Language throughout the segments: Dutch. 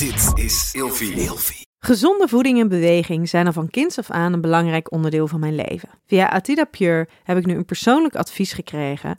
Dit is Ilfie. Gezonde voeding en beweging zijn al van kinds af aan een belangrijk onderdeel van mijn leven. Via Atida Pure heb ik nu een persoonlijk advies gekregen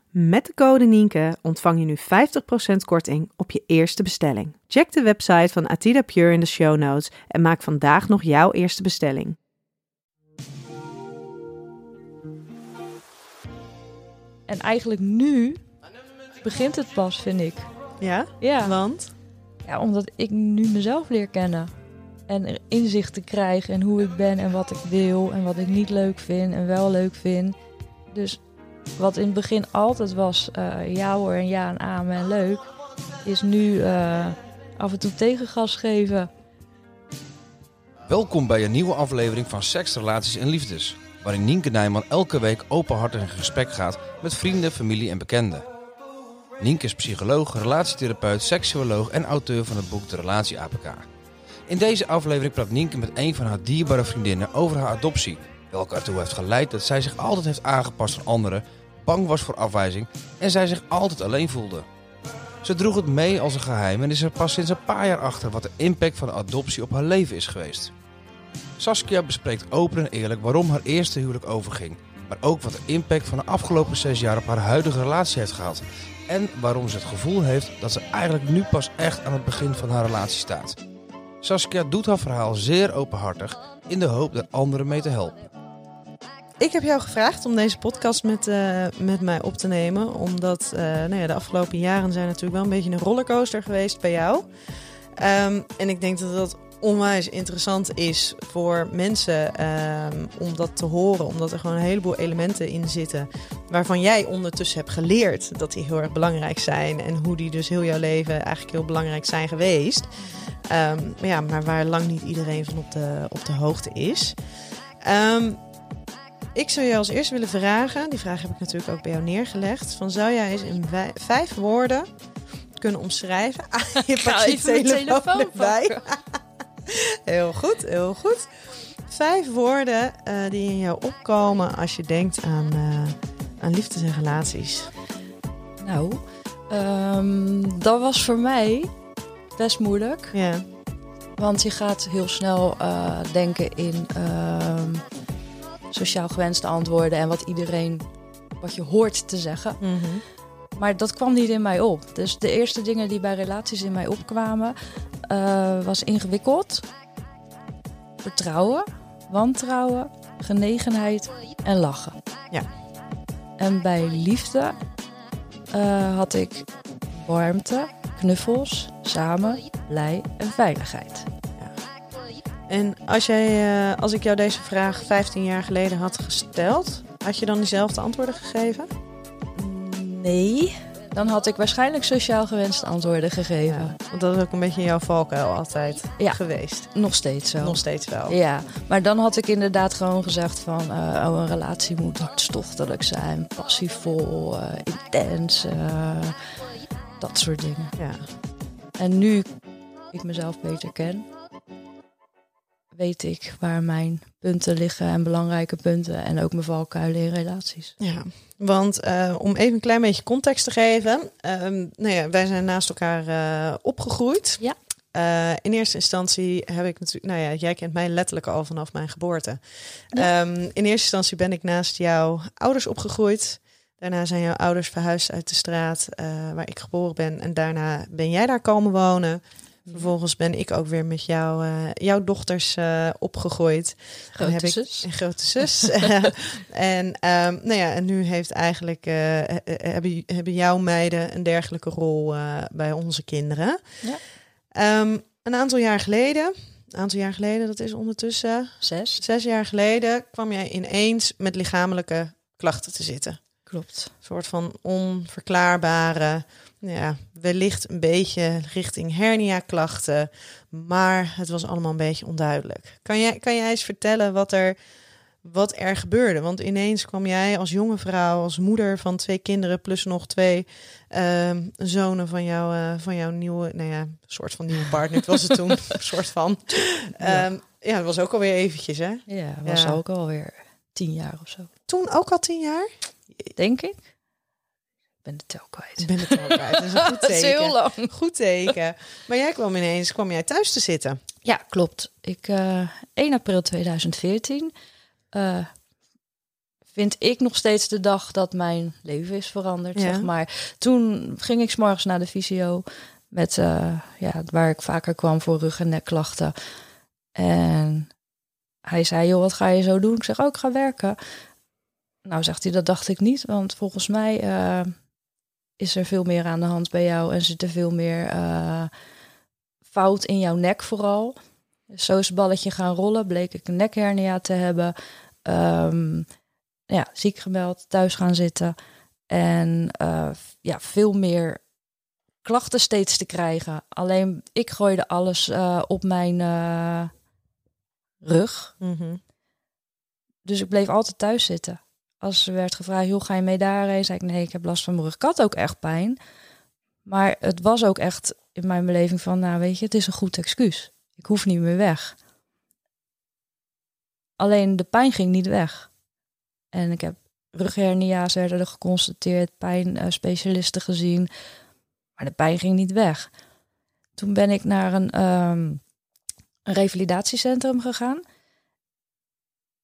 Met de code Nienke ontvang je nu 50% korting op je eerste bestelling. Check de website van Atida Pure in de show notes en maak vandaag nog jouw eerste bestelling. En eigenlijk nu begint het pas, vind ik. Ja? Ja, Want? ja omdat ik nu mezelf leer kennen. En inzichten krijg in hoe ik ben en wat ik wil en wat ik niet leuk vind en wel leuk vind. Dus wat in het begin altijd was eh, ja hoor en ja en amen en leuk, is nu eh, af en toe tegengas geven. Welkom bij een nieuwe aflevering van Seks, Relaties en Liefdes. Waarin Nienke Nijman elke week openhartig in gesprek gaat met vrienden, familie en bekenden. Nienke is psycholoog, relatietherapeut, seksuoloog en auteur van het boek De Relatie APK. In deze aflevering praat Nienke met een van haar dierbare vriendinnen over haar adoptie. Welke ertoe heeft geleid dat zij zich altijd heeft aangepast aan anderen, bang was voor afwijzing en zij zich altijd alleen voelde. Ze droeg het mee als een geheim en is er pas sinds een paar jaar achter wat de impact van de adoptie op haar leven is geweest. Saskia bespreekt open en eerlijk waarom haar eerste huwelijk overging, maar ook wat de impact van de afgelopen zes jaar op haar huidige relatie heeft gehad. En waarom ze het gevoel heeft dat ze eigenlijk nu pas echt aan het begin van haar relatie staat. Saskia doet haar verhaal zeer openhartig in de hoop er anderen mee te helpen. Ik heb jou gevraagd om deze podcast met, eh, met mij op te nemen. Omdat eh, nou ja, de afgelopen jaren zijn natuurlijk wel een beetje een rollercoaster geweest bij jou. Ehm, en ik denk dat dat onwijs interessant is voor mensen ehm, om dat te horen. Omdat er gewoon een heleboel elementen in zitten. Waarvan jij ondertussen hebt geleerd dat die heel erg belangrijk zijn. En hoe die dus heel jouw leven eigenlijk heel belangrijk zijn geweest. Ehm, maar ja, maar waar lang niet iedereen van op de, op de hoogte is. Ehm, ik zou je als eerste willen vragen, die vraag heb ik natuurlijk ook bij jou neergelegd. Van zou jij eens in vijf woorden kunnen omschrijven? Ah, je pakt je telefoon telefoon erbij. heel goed, heel goed. Vijf woorden eh, die in jou opkomen als je denkt aan, eh, aan liefdes en relaties. Nou, ehm, dat was voor mij best moeilijk. Ja, Want je gaat heel snel eh, denken in ehm, sociaal gewenste antwoorden en wat iedereen, wat je hoort te zeggen. Mhm. Maar dat kwam niet in mij op. Dus de eerste dingen die bij relaties in mij opkwamen, eh, was ingewikkeld, vertrouwen, wantrouwen, genegenheid en lachen. Ja. En bij liefde eh, had ik warmte, knuffels, samen, blij en veiligheid. En als, jij, eh, als ik jou deze vraag 15 jaar geleden had gesteld, had je dan diezelfde antwoorden gegeven? Nee. Dan had ik waarschijnlijk sociaal gewenste antwoorden gegeven. Ja, want dat is ook een beetje jouw valkuil altijd Ja. geweest. Nog steeds zo. Nog steeds wel. Ja, maar dan had ik inderdaad gewoon gezegd van... eh, oh, een relatie moet hartstochtelijk zijn, passievol, eh, intens, dat soort dingen. Ja. En nu ik mezelf beter ken, weet ik waar mijn punten liggen en belangrijke punten. En ook mijn valkuilen in relaties. Ja, want eh, om even een klein beetje context te geven. ehm, nou ja, wij zijn naast elkaar eh, opgegroeid. Ja. Eh, in eerste instantie heb ik natuurlijk, nou ja, jij kent mij letterlijk al vanaf mijn geboorte. Ja. Ehm, in eerste instantie ben ik naast jouw ouders opgegroeid. Daarna zijn jouw ouders verhuisd uit de straat waar ik geboren ben. En daarna ben jij daar komen wonen. Vervolgens ben ik ook weer met jou, eh, jouw dochters eh, opgegroeid. Grote heb ik zus. een grote zus. en, ehm, nou ja, en nu heeft eigenlijk, eh, hebben, hebben jouw meiden een dergelijke rol bij onze kinderen. Ja. Ehm, een aantal jaar geleden, een aantal jaar geleden, dat is ondertussen Zes. zes jaar geleden, kwam jij ineens met lichamelijke klachten te zitten. Klopt. Een soort van onverklaarbare, ja, wellicht een beetje richting hernia-klachten. Maar het was allemaal een beetje onduidelijk. Kan jij, kan jij eens vertellen wat er, wat er gebeurde. Want ineens kwam jij als jonge vrouw, als moeder van twee kinderen, plus nog twee ehm, zonen van, jou, eh, van jouw nieuwe, nou ja, soort van nieuwe partner. Het was het toen, soort van. Ja. Ehm, ja, dat was ook alweer eventjes, hè? Ja, was Ja. ook alweer tien jaar of zo. Toen ook al tien jaar? Denk ik. Ik ben de tel kwijt. Ik ben het al kwijt. Dat is een goed is teken. heel lang. Goed teken. Maar jij kwam ineens, kwam jij thuis te zitten. Ja, klopt. Ik, eh 1 april 2014 eh, vind ik nog steeds de dag dat mijn leven is veranderd, Ja. zeg maar. Toen ging ik 's morgens naar de visio met, eh, ja, waar ik vaker kwam voor rug- en nekklachten. En hij zei, joh, wat ga je zo doen? Ik zeg, oh, ik ga werken. Nou, zegt hij, dat dacht ik niet, want volgens mij eh, is er veel meer aan de hand bij jou en zit er veel meer eh, fout in jouw nek vooral. Dus zo is het balletje gaan rollen, bleek ik een nekhernia te hebben. Ehm, ja, ziek gemeld, thuis gaan zitten. En eh, ja, veel meer klachten steeds te krijgen. Alleen ik gooide alles eh, op mijn rug. Dus ik bleef altijd thuis zitten. Als er werd gevraagd, joh, ga je mee daarheen? Zei ik, nee, ik heb last van mijn rug. Ik had ook echt pijn. Maar het was ook echt in mijn beleving van, nou weet je, het is een goed excuus. Ik hoef niet meer weg. Alleen de pijn ging niet weg. En ik heb rughernia's werden er geconstateerd, pijnspecialisten gezien. Maar de pijn ging niet weg. Toen ben ik naar een, ehm, een revalidatiecentrum gegaan.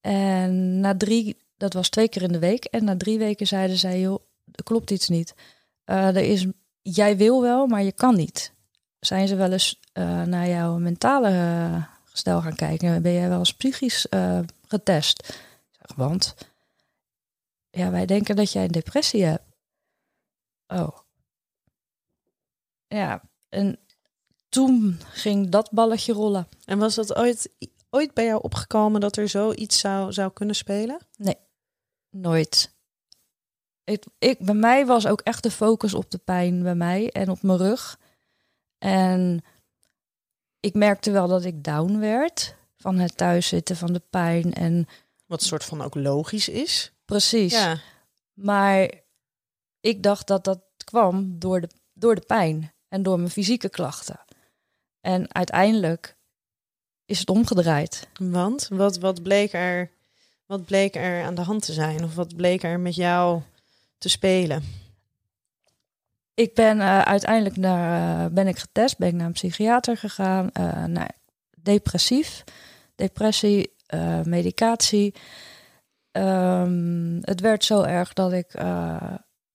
En na drie, dat was twee keer in de week. En na drie weken zeiden zij, joh, er klopt iets niet. Eh, er is, jij wil wel, maar je kan niet. Zijn ze wel eens eh, naar jouw mentale eh, gestel gaan kijken? Ben jij wel eens psychisch getest? Zeg, want ja, wij denken dat jij een depressie hebt. Oh. Ja, en toen ging dat balletje rollen. En was dat ooit, ooit bij jou opgekomen dat er zoiets zou, zou kunnen spelen? Nooit. Ik, ik, bij mij was ook echt de focus op de pijn bij mij en op mijn rug. En ik merkte wel dat ik down werd van het thuiszitten, van de pijn. En Wat soort van ook logisch is. precies. Ja. Maar ik dacht dat dat kwam door de, door de pijn en door mijn fysieke klachten. En uiteindelijk is het omgedraaid. Want wat, wat, bleek er, wat bleek er aan de hand te zijn? Of wat bleek er met jou te spelen? Ik ben eh, uiteindelijk naar, eh, ben ik getest, ben ik naar een psychiater gegaan. eh naar depressief, depressie, medicatie. Ehm, het werd zo erg dat ik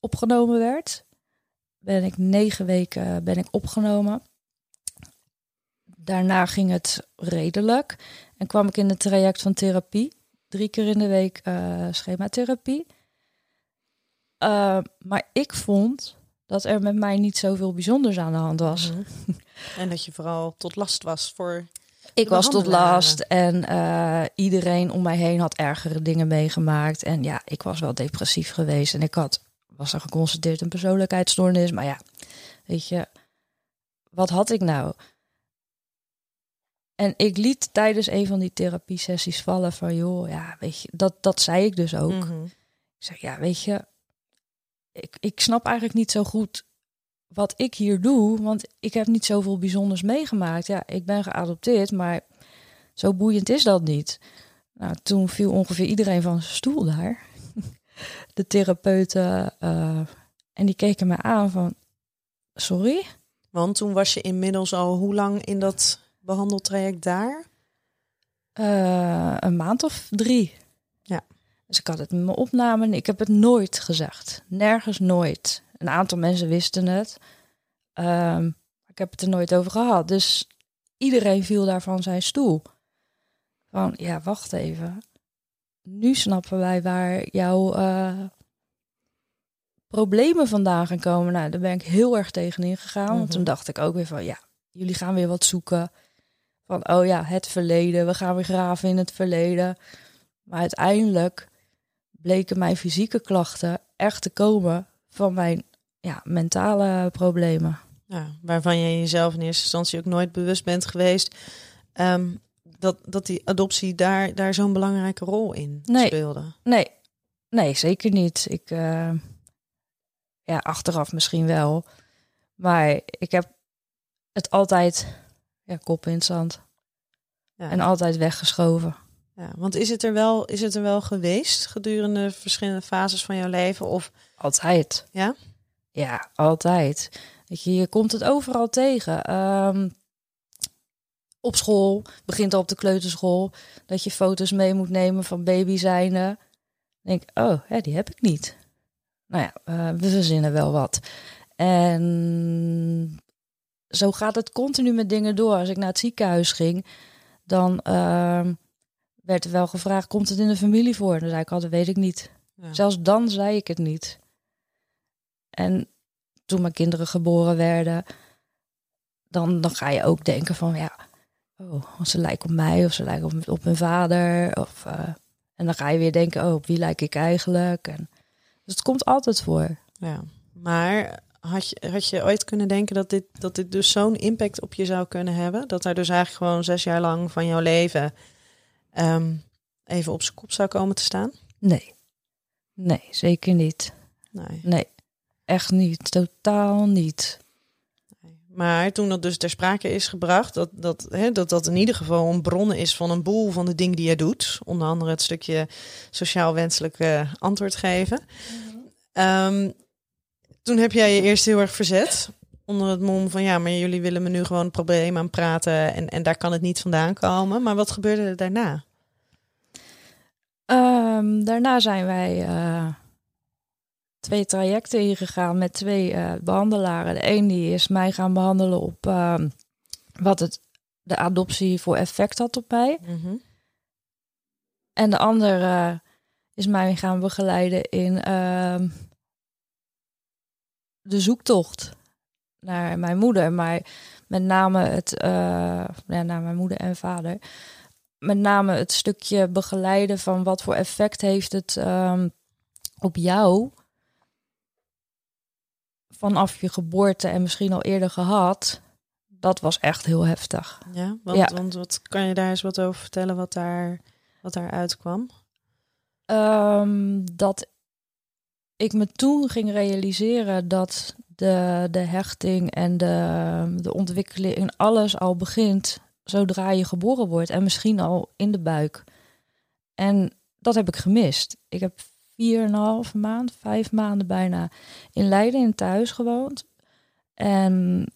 opgenomen werd. Ben ik negen weken ben ik opgenomen. Daarna ging het redelijk en kwam ik in het traject van therapie. Drie keer in de week eh, schematherapie. Eh, maar ik vond dat er met mij niet zoveel bijzonders aan de hand was. Mhm. En dat je vooral tot last was voor... Ik was tot last en eh, iedereen om mij heen had ergere dingen meegemaakt. En ja, ik was wel depressief geweest en ik had, was er geconstateerd een persoonlijkheidsstoornis. Maar ja, weet je, wat had ik nou? En ik liet tijdens een van die therapiesessies vallen van, joh, ja, weet je, dat, dat zei ik dus ook. Mhm. Ik zeg, ja, weet je, ik, ik snap eigenlijk niet zo goed wat ik hier doe, want ik heb niet zoveel bijzonders meegemaakt. Ja, ik ben geadopteerd, maar zo boeiend is dat niet. Nou, toen viel ongeveer iedereen van zijn stoel daar. De therapeuten, eh, en die keken me aan van, sorry? Want toen was je inmiddels al hoe lang in dat behandeltraject daar? Eh, een maand of drie. Ja. Dus ik had het met mijn opname. Ik heb het nooit gezegd. Nergens nooit. Een aantal mensen wisten het. Ehm, ik heb het er nooit over gehad. Dus iedereen viel daar van zijn stoel. Van, ja, wacht even. Nu snappen wij waar jouw eh, problemen vandaan gaan komen. Nou, daar ben ik heel erg tegenin gegaan. Want Mhm. toen dacht ik ook weer van, ja, jullie gaan weer wat zoeken. Van, oh ja, het verleden. We gaan weer graven in het verleden. Maar uiteindelijk bleken mijn fysieke klachten echt te komen van mijn ja, mentale problemen. Ja, waarvan je jezelf in eerste instantie ook nooit bewust bent geweest. ehm, dat, dat die adoptie daar, daar zo'n belangrijke rol in Nee. speelde. Nee, nee, zeker niet. Ik, eh, ja, achteraf misschien wel. Maar ik heb het altijd ja, kop in het zand. Ja. En altijd weggeschoven. Ja, want is het, er wel, is het er wel geweest gedurende verschillende fases van jouw leven? Of Altijd. Ja? Ja, altijd. Weet je, je komt het overal tegen. Ehm, op school, begint al op de kleuterschool, dat je foto's mee moet nemen van baby zijnde. Denk, oh, ja, die heb ik niet. Nou ja, eh, we verzinnen wel wat. En zo gaat het continu met dingen door. Als ik naar het ziekenhuis ging, dan ehm, werd er wel gevraagd, komt het in de familie voor? Dan zei ik altijd, weet ik niet. Ja. Zelfs dan zei ik het niet. En toen mijn kinderen geboren werden, dan, dan ga je ook denken van ja, oh, ze lijken op mij of ze lijken op, op mijn vader. Of, eh, en dan ga je weer denken, oh, op wie lijk ik eigenlijk? En, dus het komt altijd voor. Ja, maar had je, had je ooit kunnen denken dat dit, dat dit dus zo'n impact op je zou kunnen hebben? Dat er dus eigenlijk gewoon zes jaar lang van jouw leven ehm, even op zijn kop zou komen te staan? Nee, nee, zeker niet. Nee. Nee, echt niet. Totaal niet. Maar toen dat dus ter sprake is gebracht, dat dat, hè, dat dat in ieder geval een bron is van een boel van de dingen die je doet. Onder andere het stukje sociaal wenselijke antwoord geven. Ehm, toen heb jij je eerst heel erg verzet. Onder het mom van ja, maar jullie willen me nu gewoon een probleem aan praten. En, en daar kan het niet vandaan komen. Maar wat gebeurde er daarna? Ehm, daarna zijn wij eh, twee trajecten ingegaan met twee eh, behandelaren. De een die is mij gaan behandelen op ehm, wat het, de adoptie voor effect had op mij. En de ander eh, is mij gaan begeleiden in ehm, de zoektocht naar mijn moeder. Maar met name het, eh, ja, naar mijn moeder en vader. Met name het stukje begeleiden van wat voor effect heeft het ehm, op jou. Vanaf je geboorte en misschien al eerder gehad. Dat was echt heel heftig. Ja, want, Ja. want wat kan je daar eens wat over vertellen wat daar, wat daar uitkwam? Ehm, dat ik me toen ging realiseren dat de, de hechting en de, de ontwikkeling en alles al begint zodra je geboren wordt en misschien al in de buik. En dat heb ik gemist. Ik heb vier en een half maand, vijf maanden bijna in Leiden in thuis gewoond. En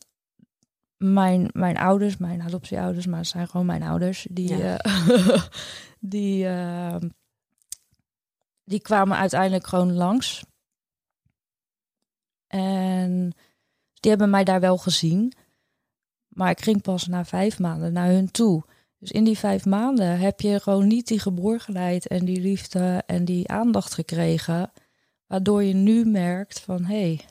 mijn, mijn ouders, mijn adoptieouders, maar het zijn gewoon mijn ouders, die, Ja. eh, die, eh, die kwamen uiteindelijk gewoon langs. En die hebben mij daar wel gezien. Maar ik ging pas na vijf maanden naar hun toe. Dus in die vijf maanden heb je gewoon niet die geborgenheid en die liefde en die aandacht gekregen. Waardoor je nu merkt van hé, hey,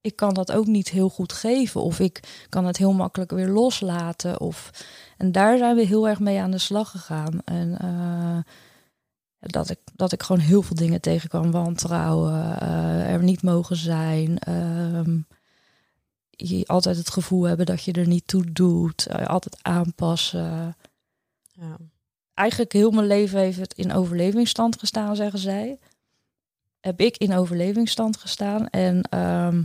ik kan dat ook niet heel goed geven. Of ik kan het heel makkelijk weer loslaten. Of, en daar zijn we heel erg mee aan de slag gegaan. En eh, dat, ik, dat ik gewoon heel veel dingen tegen kan wantrouwen. eh, er niet mogen zijn. ehm, je altijd het gevoel hebben dat je er niet toe doet. eh, altijd aanpassen. Ja. Eigenlijk heel mijn leven heeft het in overlevingsstand gestaan, zeggen zij. Heb ik in overlevingsstand gestaan en ehm,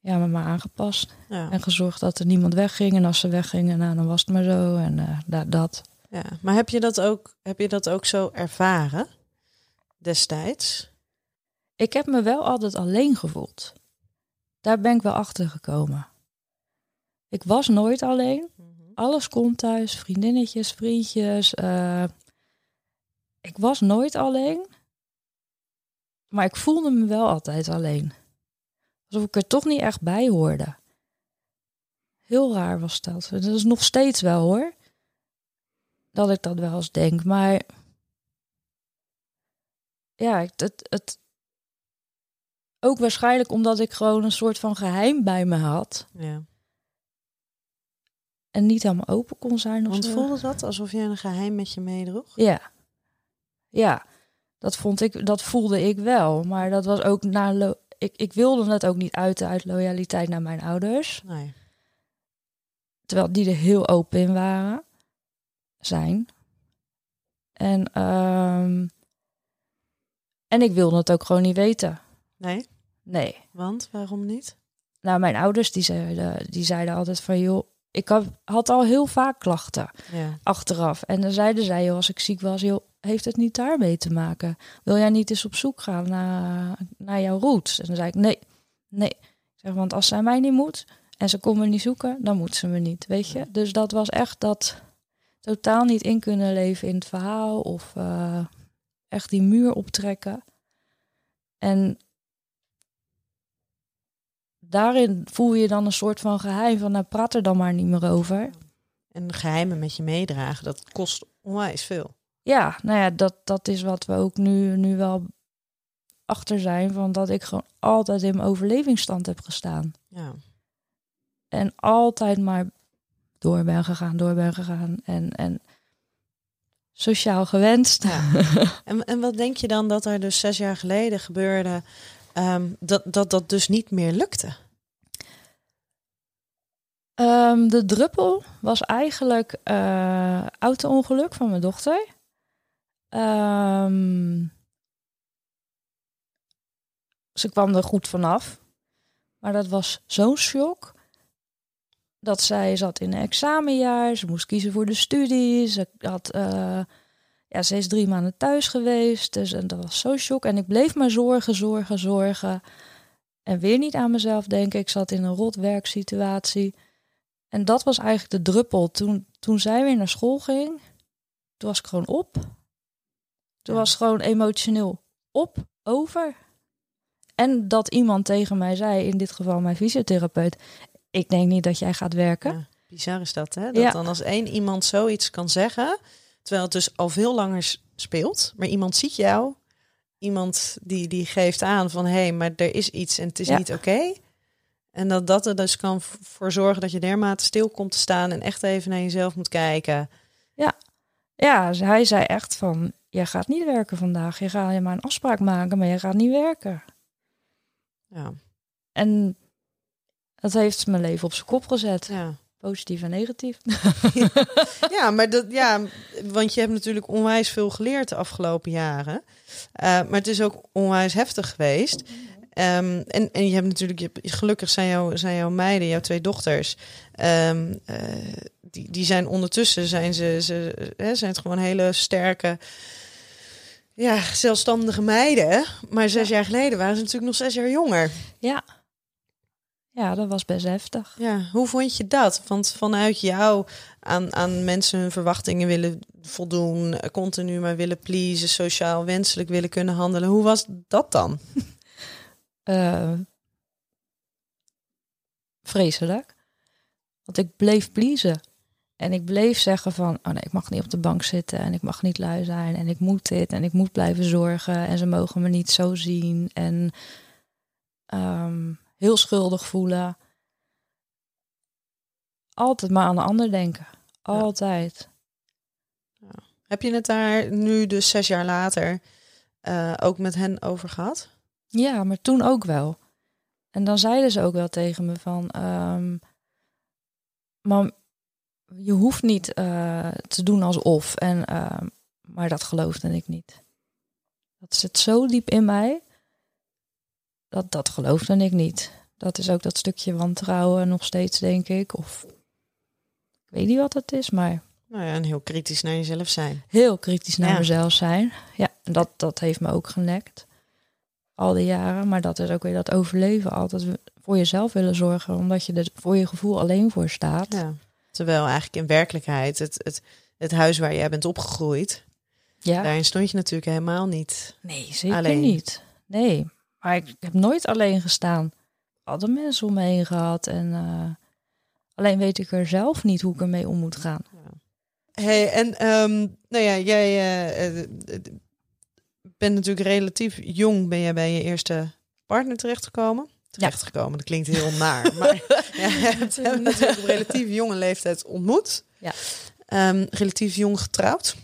ja, me maar aangepast. Ja. En gezorgd dat er niemand wegging. En als ze weggingen, nou, dan was het maar zo. En eh, da- dat. Ja, maar heb je dat ook, heb je dat ook zo ervaren destijds? Ik heb me wel altijd alleen gevoeld. Daar ben ik wel achter gekomen. Ik was nooit alleen. Alles kon thuis, vriendinnetjes, vriendjes. eh, ik was nooit alleen. Maar ik voelde me wel altijd alleen. Alsof ik er toch niet echt bij hoorde. Heel raar was dat. Dat is nog steeds wel hoor. Dat ik dat wel eens denk. Maar ja, het, het, ook waarschijnlijk omdat ik gewoon een soort van geheim bij me had. Ja. En niet helemaal open kon zijn. Of Want zo. voelde dat alsof je een geheim met je meedroeg? Ja. Ja, dat vond ik, dat voelde ik wel. Maar dat was ook naar lo- ik, ik wilde het ook niet uiten uit loyaliteit naar mijn ouders. Nee. terwijl die er heel open in waren, zijn. En, ehm, en ik wilde het ook gewoon niet weten. Nee, Nee. want waarom niet? Nou, mijn ouders die zeiden, die zeiden altijd van... joh, ik had, had al heel vaak klachten Ja. achteraf. En dan zeiden zij, joh, als ik ziek was... joh, heeft het niet daarmee te maken? Wil jij niet eens op zoek gaan naar, naar jouw roots? En dan zei ik, nee, nee. Ik zeg, want als zij mij niet moet en ze kon me niet zoeken... dan moet ze me niet, weet je? Dus dat was echt dat totaal niet in kunnen leven in het verhaal... of eh, echt die muur optrekken. En daarin voel je dan een soort van geheim van... nou, praat er dan maar niet meer over. En geheimen met je meedragen, dat kost onwijs veel. Ja, nou ja, dat, dat is wat we ook nu, nu wel achter zijn. Van dat ik gewoon altijd in mijn overlevingsstand heb gestaan. Ja. En altijd maar door ben gegaan, door ben gegaan. En, en sociaal gewenst. Ja. En, en wat denk je dan dat er dus zes jaar geleden gebeurde, ehm, dat, dat dat dus niet meer lukte? Ehm, de druppel was eigenlijk eh auto-ongeluk van mijn dochter. Ehm, ze kwam er goed vanaf. Maar dat was zo'n shock. Dat zij zat in een examenjaar. Ze moest kiezen voor de studie. Ze, had, eh, ja, ze is drie maanden thuis geweest. Dus en dat was zo'n shock. En ik bleef maar zorgen, zorgen, zorgen. En weer niet aan mezelf denken. Ik zat in een rot werksituatie. En dat was eigenlijk de druppel. Toen, toen zij weer naar school ging, toen was ik gewoon op. Toen Ja. was het gewoon emotioneel op, over. En dat iemand tegen mij zei, in dit geval mijn fysiotherapeut... ik denk niet dat jij gaat werken. Ja, bizar is dat, hè? Dat Ja. dan als één iemand zoiets kan zeggen, terwijl het dus al veel langer speelt, maar iemand ziet jou, iemand die, die geeft aan van hé, hey, maar er is iets en het is Ja. niet oké. En dat dat er dus kan voor zorgen dat je dermate stil komt te staan en echt even naar jezelf moet kijken. Ja, ze- hij zei echt van, jij gaat niet werken vandaag. Je gaat je maar een afspraak maken, maar je gaat niet werken. Ja, En dat heeft mijn leven op zijn kop gezet. ja. Positief en negatief. ja maar dat, ja, want je hebt natuurlijk onwijs veel geleerd de afgelopen jaren. Eh, maar het is ook onwijs heftig geweest. Ehm, en, en je hebt natuurlijk, je, gelukkig zijn, jou, zijn jouw meiden, jouw twee dochters, ehm, eh, die, die zijn ondertussen, zijn ze, ze hè, zijn het gewoon hele sterke, ja, zelfstandige meiden. Maar zes jaar geleden waren ze natuurlijk nog zes jaar jonger. Ja. Ja, dat was best heftig. Ja, hoe vond je dat? Want vanuit jou aan, aan mensen hun verwachtingen willen voldoen, eh, continu maar willen pleasen, sociaal wenselijk willen kunnen handelen. Hoe was dat dan? Eh, vreselijk. Want ik bleef pleasen. En ik bleef zeggen van, oh nee, ik mag niet op de bank zitten en ik mag niet lui zijn en ik moet dit en ik moet blijven zorgen en ze mogen me niet zo zien en ehm, heel schuldig voelen. Altijd maar aan de ander denken. Altijd. Heb je het daar nu, dus zes jaar later, eh, ook met hen over gehad? Ja, maar toen ook wel. En dan zeiden ze ook wel tegen me van... maar je hoeft niet eh, te doen alsof. En, ehm, maar dat geloofde ik niet. Dat zit zo diep in mij. Dat, dat geloofde ik niet. Dat is ook dat stukje wantrouwen nog steeds, denk ik. Of ik weet niet wat het is, maar Nou ja, en heel kritisch naar jezelf zijn. heel kritisch naar Ja. mezelf zijn. Ja, en dat, dat heeft me ook genekt. Al die jaren. Maar dat is ook weer dat overleven. Altijd voor jezelf willen zorgen. Omdat je er voor je gevoel alleen voor staat. Ja. Terwijl eigenlijk in werkelijkheid het, het, het huis waar jij bent opgegroeid, Ja. daarin stond je natuurlijk helemaal niet. Nee, zeker Alleen. niet. Nee, maar ik heb nooit alleen gestaan. Altijd mensen om me heen gehad. En eh, alleen weet ik er zelf niet hoe ik ermee om moet gaan. Hey, en ehm, nou ja, jij eh, bent natuurlijk relatief jong, ben jij bij je eerste partner terechtgekomen? Terechtgekomen, dat klinkt heel naar. Maar ja, je hebt hem natuurlijk op relatief jonge leeftijd ontmoet. Ja. Ehm, relatief jong getrouwd.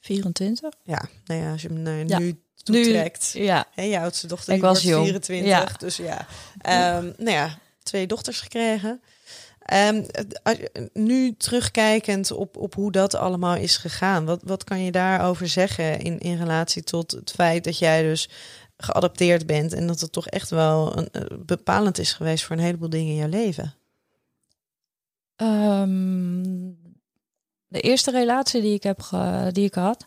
24? Ja, nou ja, als je hem naar Ja. Nu toetrekt. Ja. Hè, je oudste dochter Ik die was wordt jong. 24. Ja. Dus ja. Ehm, nou ja, twee dochters gekregen. Je- nu terugkijkend op, op hoe dat allemaal is gegaan, wat, wat kan je daarover zeggen in, in relatie tot het feit dat jij dus geadopteerd bent en dat het toch echt wel een, eh, bepalend is geweest voor een heleboel dingen in jouw leven? Ehm, de eerste relatie die ik heb ge- die ik had.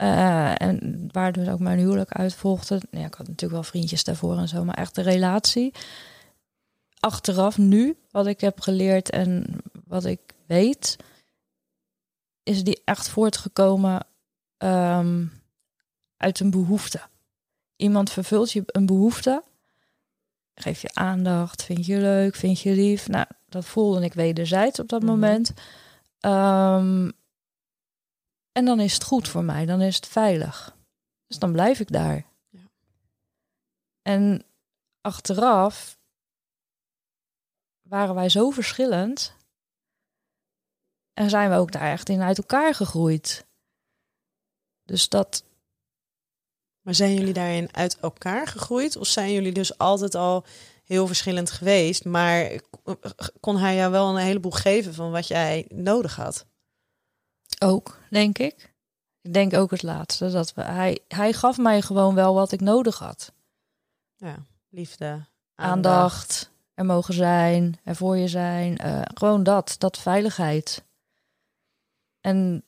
Eh, en waar dus ook mijn huwelijk uit volgde. Ja, ik had natuurlijk wel vriendjes daarvoor en zo. Maar echt de relatie. Achteraf nu, wat ik heb geleerd en wat ik weet. Is die echt voortgekomen ehm, uit een behoefte. Iemand vervult je een behoefte. Geef je aandacht, vind je leuk, vind je lief. Nou, dat voelde ik wederzijds op dat Mhm. moment. Ehm, en dan is het goed voor mij, dan is het veilig. Dus dan blijf ik daar. Ja. En achteraf waren wij zo verschillend. En zijn we ook daar echt in uit elkaar gegroeid. Dus dat, Maar zijn jullie daarin uit elkaar gegroeid? Of zijn jullie dus altijd al heel verschillend geweest? Maar kon hij jou wel een heleboel geven van wat jij nodig had? Ook, denk ik. Ik denk ook het laatste. Dat we, hij, hij gaf mij gewoon wel wat ik nodig had. Ja, liefde, Aandacht, er mogen zijn, er voor je zijn. eh, gewoon dat, dat veiligheid. En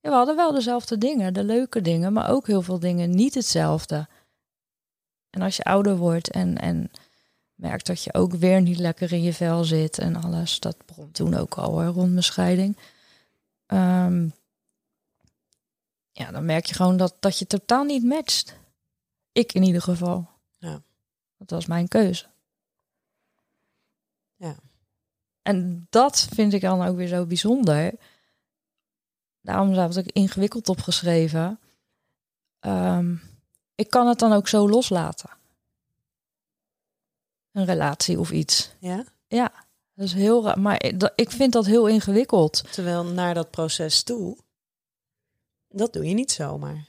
ja, we hadden wel dezelfde dingen, de leuke dingen, maar ook heel veel dingen niet hetzelfde. En als je ouder wordt en, en merkt dat je ook weer niet lekker in je vel zit en alles, dat begon toen ook al hoor, rond mijn scheiding. Ehm, ja, dan merk je gewoon dat, dat je totaal niet matcht. Ik in ieder geval. Ja. Dat was mijn keuze. Ja. En dat vind ik dan ook weer zo bijzonder. Daarom heb ik ingewikkeld opgeschreven. Ehm, ik kan het dan ook zo loslaten. Een relatie of iets. Ja? Dat is heel raar. Maar ik- vind dat heel ingewikkeld. Terwijl naar dat proces toe, dat doe je niet zomaar.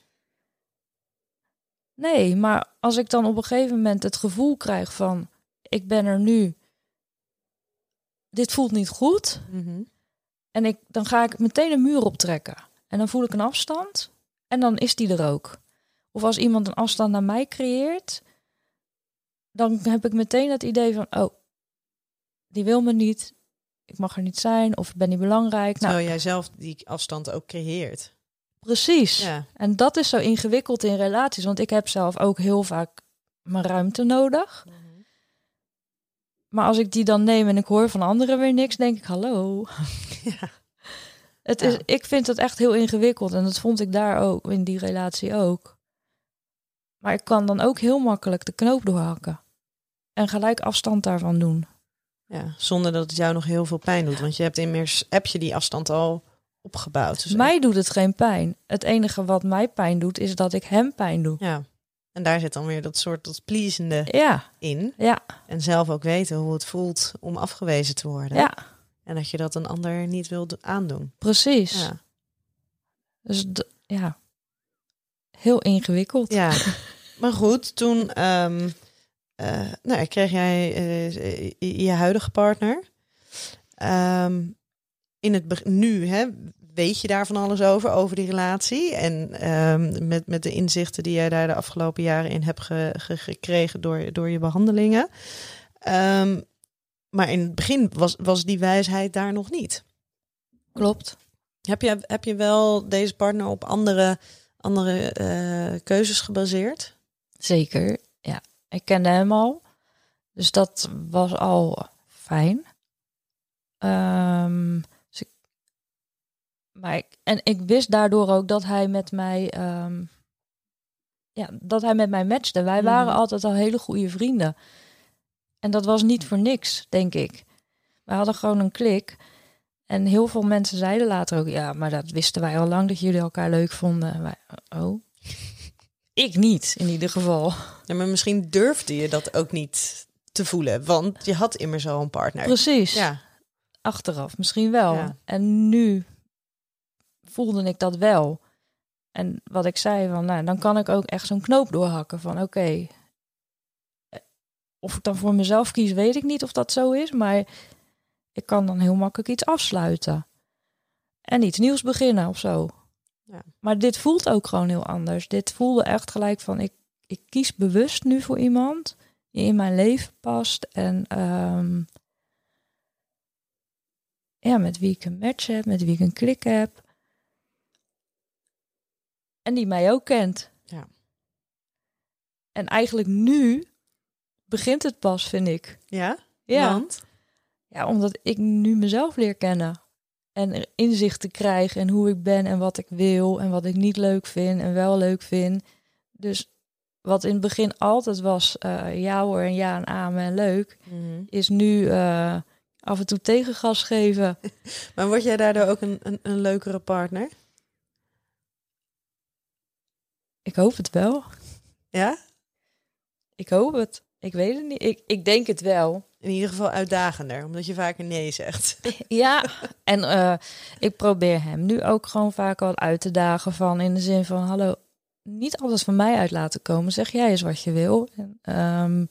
Nee, maar als ik dan op een gegeven moment het gevoel krijg van... ik ben er nu. Dit voelt niet goed. En ik, dan ga ik meteen een muur optrekken. En dan voel ik een afstand. En dan is die er ook. Of als iemand een afstand naar mij creëert, dan heb ik meteen het idee van: oh, die wil me niet. Ik mag er niet zijn. Of ik ben niet belangrijk. Nou, Terwijl jij zelf die afstand ook creëert. precies. Ja. En dat is zo ingewikkeld in relaties. Want ik heb zelf ook heel vaak mijn ruimte nodig. Maar als ik die dan neem en ik hoor van anderen weer niks, denk ik: hallo. Ja. Het Ja. is, ik vind het echt heel ingewikkeld en dat vond ik daar ook, in die relatie ook. Maar ik kan dan ook heel makkelijk de knoop doorhakken. En gelijk afstand daarvan doen. Ja, zonder dat het jou nog heel veel pijn doet. Want je hebt immers, heb je die afstand al opgebouwd. Dus mij doet het geen pijn. Het enige wat mij pijn doet, is dat ik hem pijn doe. Ja. En daar zit dan weer dat soort dat pleasende Ja, in. ja, En zelf ook weten hoe het voelt om afgewezen te worden. ja, En dat je dat een ander niet wil do- aandoen. precies. Ja. Dus ja, heel ingewikkeld. ja. Maar goed, toen ehm, eh, nou, kreeg jij eh, je- huidige partner. Ehm, in het nu hè, weet je daar van alles over, over die relatie. En ehm, met, met de inzichten die jij daar de afgelopen jaren in hebt ge- ge- gekregen door, door je behandelingen. Ehm, maar in het begin was, was die wijsheid daar nog niet. Klopt. Heb je, heb je wel deze partner op andere, andere eh, keuzes gebaseerd? Zeker. Ik kende hem al. Dus dat was al fijn. Ehm, dus ik, maar ik, en ik wist daardoor ook dat hij met mij... ehm, ja, dat hij met mij matchte. Wij Mhm. waren altijd al hele goede vrienden. En dat was niet voor niks, denk ik. We hadden gewoon een klik. En heel veel mensen zeiden later ook... Ja, maar dat wisten wij al lang dat jullie elkaar leuk vonden. En Wij, oh. Ik niet, in ieder geval. Ja, maar misschien durfde je dat ook niet te voelen, want je had immers al een partner. Precies. Ja, Achteraf misschien wel. Ja. En nu voelde ik dat wel. En wat ik zei van, nou, dan kan ik ook echt zo'n knoop doorhakken van, oké, eh, of ik dan voor mezelf kies, weet ik niet of dat zo is. Maar ik kan dan heel makkelijk iets afsluiten. En iets nieuws beginnen of zo. Ja. Maar dit voelt ook gewoon heel anders. Dit voelde echt gelijk van, ik, ik kies bewust nu voor iemand die in mijn leven past. En ehm, ja, met wie ik een match heb, met wie ik een klik heb. En die mij ook kent. Ja. En eigenlijk nu begint het pas, vind ik. Ja? Ja. Want? Ja, omdat ik nu mezelf leer kennen. En er inzichten krijg in hoe ik ben en wat ik wil en wat ik niet leuk vind en wel leuk vind. Dus wat in het begin altijd was eh, ja hoor en ja en amen en leuk, Mhm. is nu eh, af en toe tegengas geven. Maar word jij daardoor ook een, een, een leukere partner? Ik hoop het wel. Ja? Ik hoop het. Ik weet het niet. Ik, ik denk het wel. In ieder geval uitdagender, omdat je vaker nee zegt. Ja, en eh, ik probeer hem nu ook gewoon vaak wat uit te dagen van in de zin van hallo, niet alles van mij uit laten komen. Zeg jij eens wat je wil. En, ehm,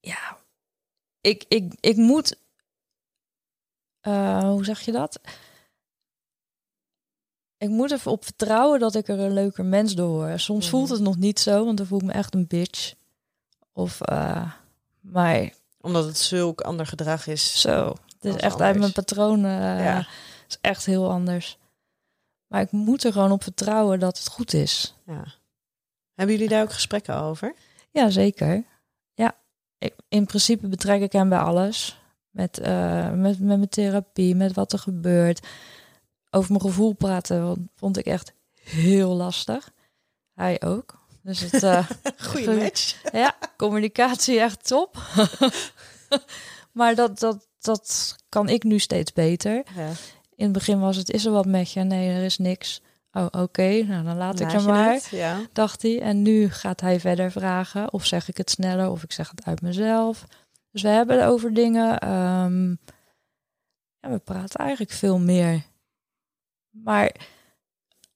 ja, ik, ik, ik moet, eh, hoe zeg je dat? Ik moet even op vertrouwen dat ik er een leuker mens door word. Soms Mhm. voelt het nog niet zo, want dan voel ik me echt een bitch. Of, eh, maar Omdat het zulk ander gedrag is. zo, het is echt uit anders. mijn patronen. eh, Ja. Het is echt heel anders. Maar ik moet er gewoon op vertrouwen dat het goed is. Ja. Hebben jullie daar ook gesprekken over? Ja, zeker. Ja, ik, in principe betrek ik hem bij alles. Met, eh, met, met mijn therapie, met wat er gebeurt. Over mijn gevoel praten vond ik echt heel lastig. Hij ook. Dus het, eh, Goeie match. ja, communicatie echt top. maar dat, dat, dat kan ik nu steeds beter. Ja. In het begin was het, is er wat met je? Nee, er is niks. Oh, oké, nou dan laat ik hem maar, het? Ja. dacht hij. En nu gaat hij verder vragen. Of zeg ik het sneller, of ik zeg het uit mezelf. Dus we hebben het over dingen. ehm, ja, we praten eigenlijk veel meer. Maar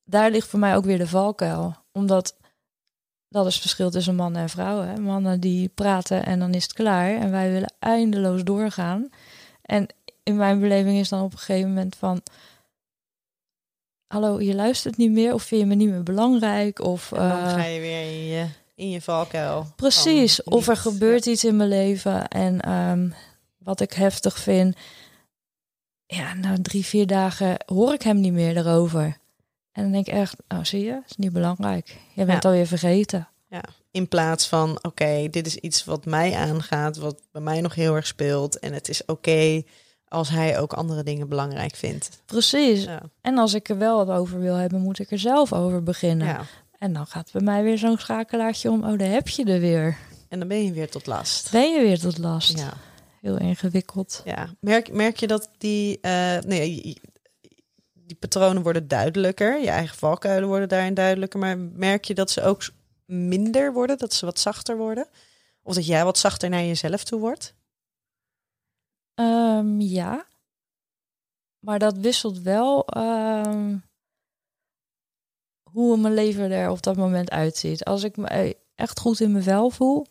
daar ligt voor mij ook weer de valkuil. Omdat dat is het verschil tussen mannen en vrouwen. Hè? Mannen die praten en dan is het klaar. En wij willen eindeloos doorgaan. En in mijn beleving is dan op een gegeven moment van... Hallo, je luistert niet meer of vind je me niet meer belangrijk? Of, En dan eh, ga je weer in je, in je valkuil. Precies, of er gebeurt iets in mijn leven en ehm, wat ik heftig vind. Ja, na drie, vier dagen hoor ik hem niet meer erover. En dan denk ik echt, oh zie je, is niet belangrijk. Je bent Ja. alweer vergeten. In plaats van, oké, dit is iets wat mij aangaat, wat bij mij nog heel erg speelt. En het is oké als hij ook andere dingen belangrijk vindt. Precies. Ja. En als ik er wel wat over wil hebben, moet ik er zelf over beginnen. ja. En dan gaat bij mij weer zo'n schakelaartje om, oh daar heb je er weer. En dan ben je weer tot last. Ben je weer tot last. Ja. Heel ingewikkeld. ja. Merk, merk je dat die, eh, nee, die patronen worden duidelijker. Je eigen valkuilen worden daarin duidelijker. Maar merk je dat ze ook minder worden? Dat ze wat zachter worden? Of dat jij wat zachter naar jezelf toe wordt? Ehm, ja. Maar dat wisselt wel ehm, hoe mijn leven er op dat moment uitziet. Als ik me echt goed in mijn vel voel,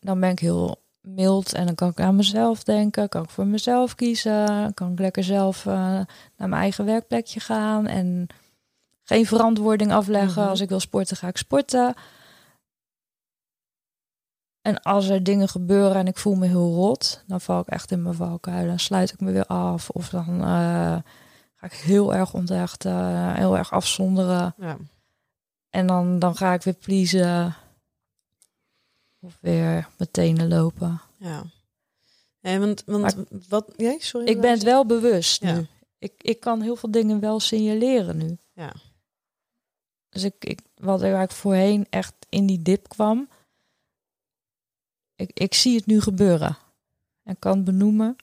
dan ben ik heel mild en dan kan ik aan mezelf denken, kan ik voor mezelf kiezen, kan ik lekker zelf eh, naar mijn eigen werkplekje gaan en geen verantwoording afleggen. Mhm. Als ik wil sporten, ga ik sporten. En als er dingen gebeuren en ik voel me heel rot, dan val ik echt in mijn valkuil. Dan sluit ik me weer af. Of dan eh, ga ik heel erg onthechten, heel erg afzonderen. Ja. En dan, dan ga ik weer pleasen. Of weer mijn tenen lopen. ja. Nee, want, want Maar- wat... Jij, sorry. Ik ben het wel bewust Ja. nu. Ik, ik kan heel veel dingen wel signaleren nu. Ja. Dus ik, ik, wat er ik voorheen echt in die dip kwam. Ik, ik zie het nu gebeuren. En kan het benoemen.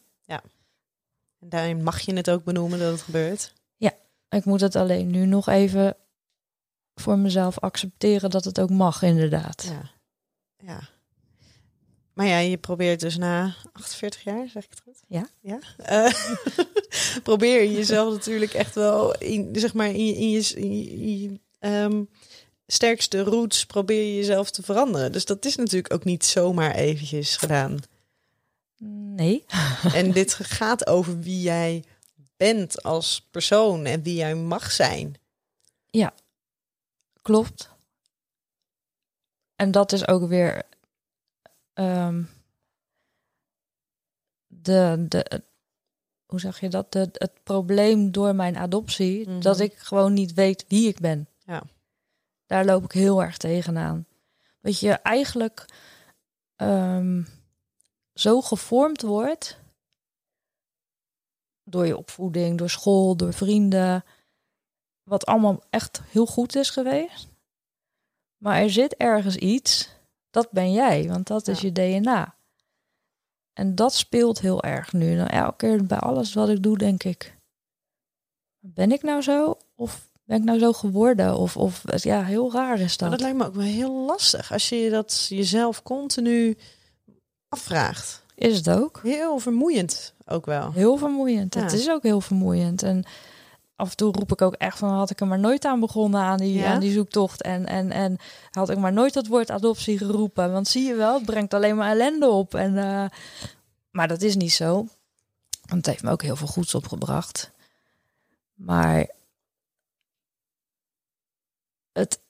En daarin mag je het ook benoemen dat het gebeurt. Ik moet het alleen nu nog even voor mezelf accepteren dat het ook mag, inderdaad. Ja. ja. Maar ja, je probeert dus na 48 jaar, zeg ik het goed? Ja. Ja. Eh, probeer je jezelf natuurlijk echt wel in, zeg maar, in je, in je, in je- ehm, sterkste roots probeer je jezelf te veranderen. Dus dat is natuurlijk ook niet zomaar eventjes gedaan. Nee. En dit gaat over wie jij bent als persoon en wie jij mag zijn. Klopt. En dat is ook weer ehm, de, de, hoe zeg je dat? De, het probleem door mijn adoptie, Mhm. dat ik gewoon niet weet wie ik ben. Ja. Daar loop ik heel erg tegenaan. Dat je eigenlijk ehm, zo gevormd wordt door je opvoeding, door school, door vrienden, wat allemaal echt heel goed is geweest. Maar er zit ergens iets, dat ben jij, want dat is Ja. je DNA. En dat speelt heel erg nu. Nou, elke keer bij alles wat ik doe, denk ik: ben ik nou zo? Of ben ik nou zo geworden? Of, of ja, heel raar is Maar dat. dat lijkt me ook wel heel lastig als je dat jezelf continu afvraagt. Is het ook? Heel vermoeiend ook wel. Heel vermoeiend. Ja. Het is ook heel vermoeiend. En af en toe roep ik ook echt van had ik er maar nooit aan begonnen aan die, Ja? aan die zoektocht. En, en, en had ik maar nooit dat woord adoptie geroepen. Want zie je wel, het brengt alleen maar ellende op. En, eh, maar dat is niet zo. Want het heeft me ook heel veel goeds opgebracht. Maar het,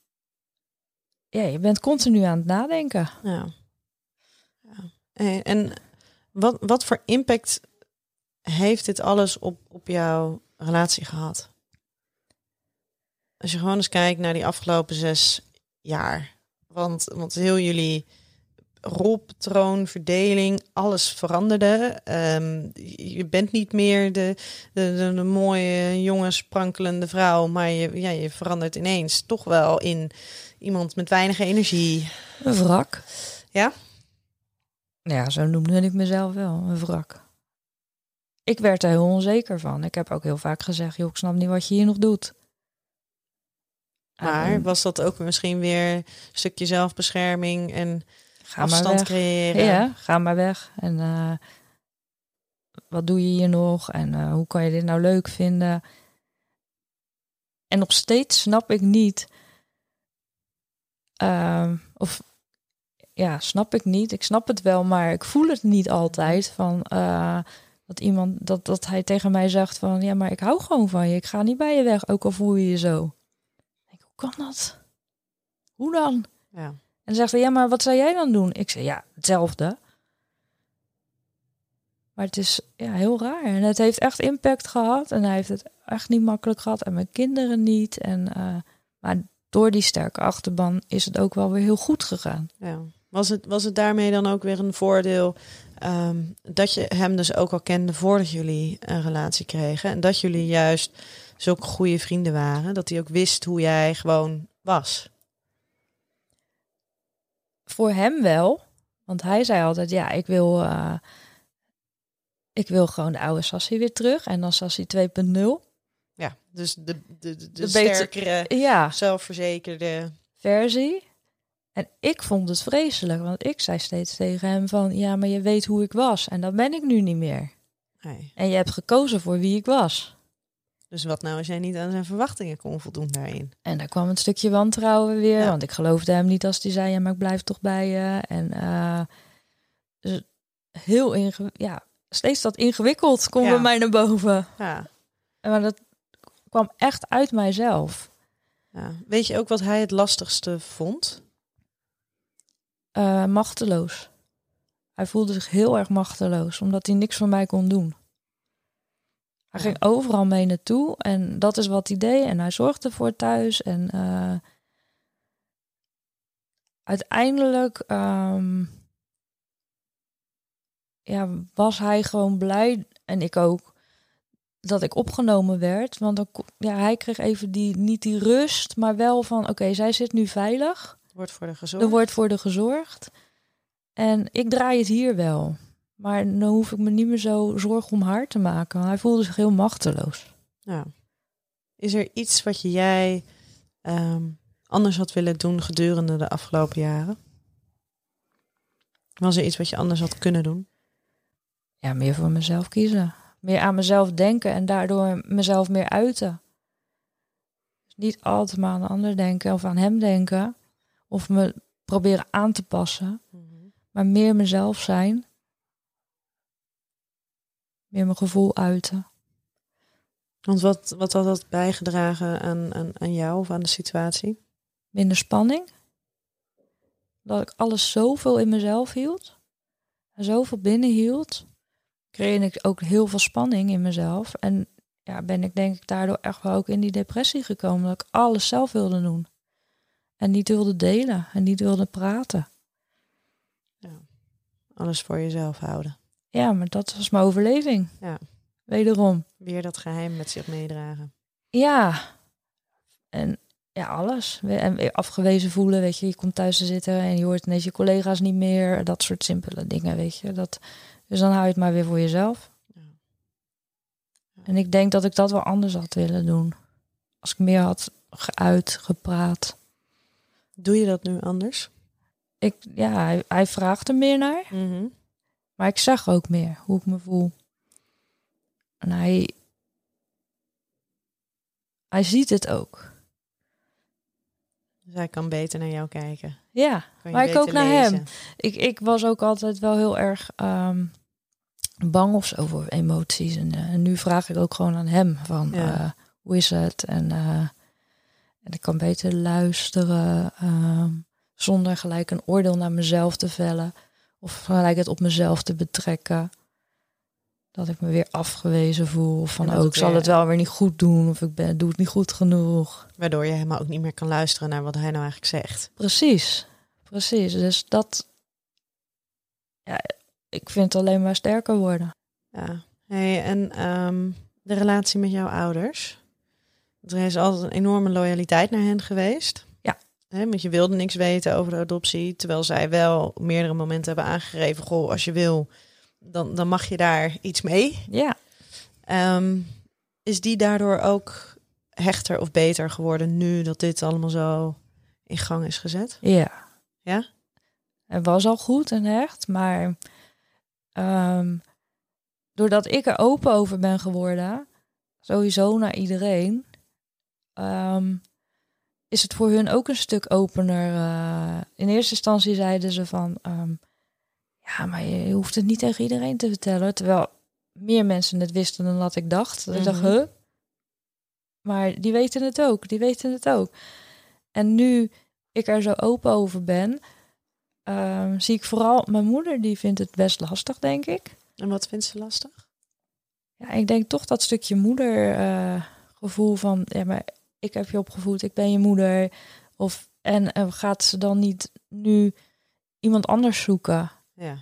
ja, je bent continu aan het nadenken. Ja. ja. En, en wat, wat voor impact heeft dit alles op, op jouw relatie gehad? Als je gewoon eens kijkt naar die afgelopen zes jaar. Want, want heel jullie rolpatroon, verdeling, alles veranderde. Ehm, je bent niet meer de, de, de, de mooie, jonge, sprankelende vrouw. Maar je, ja, je verandert ineens toch wel in iemand met weinig energie. Een wrak. Ja? Ja, zo noemde ik mezelf wel, een wrak. Ik werd er heel onzeker van. Ik heb ook heel vaak gezegd, joh, ik snap niet wat je hier nog doet. Maar En, was dat ook misschien weer een stukje zelfbescherming en ga maar afstand weg. creëren? Ja, ga maar weg. En eh, wat doe je hier nog? En eh, hoe kan je dit nou leuk vinden? En nog steeds snap ik niet. ehm, of ja, snap ik niet. Ik snap het wel, maar ik voel het niet altijd. Van eh, dat iemand dat, dat hij tegen mij zegt van ja, maar ik hou gewoon van je. Ik ga niet bij je weg, ook al voel je je zo. Ik denk, hoe kan dat? Hoe dan? Ja. En dan zegt hij, ja, maar wat zou jij dan doen? Ik zeg, ja, hetzelfde. Maar het is ja, heel raar. En het heeft echt impact gehad. En hij heeft het echt niet makkelijk gehad. En mijn kinderen niet. En, eh, maar door die sterke achterban is het ook wel weer heel goed gegaan. Ja. Was, het, was het daarmee dan ook weer een voordeel ehm, dat je hem dus ook al kende voordat jullie een relatie kregen? En dat jullie juist zulke goede vrienden waren? Dat hij ook wist hoe jij gewoon was? Voor hem wel. Want hij zei altijd, ja, ik wil, eh, ik wil gewoon de oude Sassie weer terug. En dan Sassie 2.0. Ja, dus de, de, de, de, De beter- sterkere, Ja, zelfverzekerde... versie. En ik vond het vreselijk, want ik zei steeds tegen hem van... ja, maar je weet hoe ik was en dat ben ik nu niet meer. Nee. En je hebt gekozen voor wie ik was. Dus wat nou als jij niet aan zijn verwachtingen kon voldoen daarin? En daar kwam een stukje wantrouwen weer, Ja. want ik geloofde hem niet als hij zei... ja, maar ik blijf toch bij je. En eh, dus heel ingewikkeld, ja, steeds dat ingewikkeld komt Ja. bij mij naar boven. Ja. En Maar dat kwam echt uit mijzelf. ja. Weet je ook wat hij het lastigste vond? Eh, machteloos. Hij voelde zich heel erg machteloos, omdat hij niks voor mij kon doen. Hij ging overal mee naartoe en dat is wat hij deed. En hij zorgde voor thuis. En eh, uiteindelijk ehm, ja, was hij gewoon blij, en ik ook, dat ik opgenomen werd. Want dan, ja, hij kreeg even die, niet die rust, maar wel van, oké, zij zit nu veilig. Wordt voor de gezorgd? Er wordt voor de gezorgd. En ik draai het hier wel. Maar dan hoef ik me niet meer zo zorgen om haar te maken. Hij voelde zich heel machteloos. Ja. Is er iets wat jij ehm, anders had willen doen gedurende de afgelopen jaren? Was er iets wat je anders had kunnen doen? Ja, meer voor mezelf kiezen. Meer aan mezelf denken en daardoor mezelf meer uiten. Dus niet altijd maar aan de ander denken of aan hem denken. Of me proberen aan te passen. Maar meer mezelf zijn. Meer mijn gevoel uiten. Want wat, wat had dat bijgedragen aan, aan, aan jou of aan de situatie? Minder spanning. Dat ik alles zoveel in mezelf hield. En zoveel binnen hield. Kreeg ik ook heel veel spanning in mezelf. En ja, ben ik denk ik daardoor echt wel ook in die depressie gekomen. Dat ik alles zelf wilde doen. En niet wilde delen. En niet wilde praten. Alles voor jezelf houden. Ja, maar dat was mijn overleving. Ja. Wederom. Weer dat geheim met zich meedragen. Ja. En ja, alles. En weer afgewezen voelen, weet je. Je komt thuis te zitten en je hoort ineens je collega's niet meer. Dat soort simpele dingen, weet je. Dat, dus dan hou je het maar weer voor jezelf. Ja. Ja. En ik denk dat ik dat wel anders had willen doen. Als ik meer had geuit, gepraat. Doe je dat nu anders? Ik, ja, hij, hij vraagt er meer naar. Maar ik zeg ook meer hoe ik me voel. En hij, hij ziet het ook. Dus hij kan beter naar jou kijken. Ja, maar ik ook naar lezen. hem. Ik, ik was ook altijd wel heel erg ehm, bang of zo voor emoties. En, eh, en nu vraag ik ook gewoon aan hem van Ja. eh, hoe is het? En, eh, en ik kan beter luisteren ehm, zonder gelijk een oordeel naar mezelf te vellen. Of gelijk het op mezelf te betrekken. Dat ik me weer afgewezen voel. Of van, oh, ik zal weer- het wel weer niet goed doen. Of ik ben, doe het niet goed genoeg. Waardoor je helemaal ook niet meer kan luisteren naar wat hij nou eigenlijk zegt. Precies, precies. Dus dat, ja, ik vind het alleen maar sterker worden. Ja. Hey, en ehm, de relatie met jouw ouders? Er is altijd een enorme loyaliteit naar hen geweest. Ja. Hè, want je wilde niks weten over de adoptie. Terwijl zij wel meerdere momenten hebben aangegeven... Goh, als je wil, dan, dan mag je daar iets mee. Ja, Ehm, is die daardoor ook hechter of beter geworden... nu dat dit allemaal zo in gang is gezet? ja. Ja? Het was al goed en echt, maar ehm, doordat ik er open over ben geworden, sowieso naar iedereen, ehm, is het voor hun ook een stuk opener. eh. in eerste instantie zeiden ze van, ehm, ja, maar je hoeft het niet tegen iedereen te vertellen, terwijl meer mensen het wisten dan dat ik dacht. Dat ik dacht, Mhm. huh? Maar die weten het ook, die weten het ook. En nu ik er zo open over ben, ehm, zie ik vooral mijn moeder, die vindt het best lastig, denk ik. En wat vindt ze lastig? Ja, ik denk toch dat stukje moedergevoel gevoel van, ja, maar ik heb je opgevoed, ik ben je moeder. Of, en gaat ze dan niet nu iemand anders zoeken, Ja.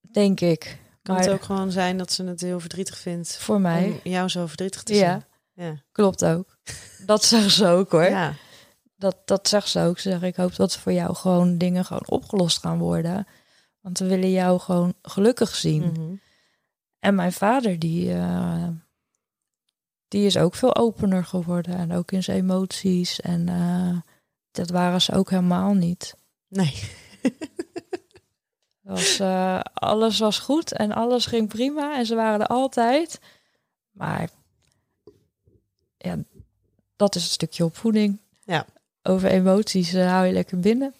denk ik. Kan Maar het ook gewoon zijn dat ze het heel verdrietig vindt voor mij, om jou zo verdrietig te ja, zien? Ja. klopt ook. Dat zeggen ze ook hoor. Ja. Dat, dat zegt ze ook. Ze zeggen, ik hoop dat voor jou gewoon dingen gewoon opgelost gaan worden. Want we willen jou gewoon gelukkig zien. Mhm. En mijn vader, die, eh, die is ook veel opener geworden. En ook in zijn emoties. En eh, dat waren ze ook helemaal niet. Nee. Was, eh, alles was goed en alles ging prima. En ze waren er altijd. Maar ja, dat is een stukje opvoeding. Ja. Over emoties eh, hou je lekker binnen.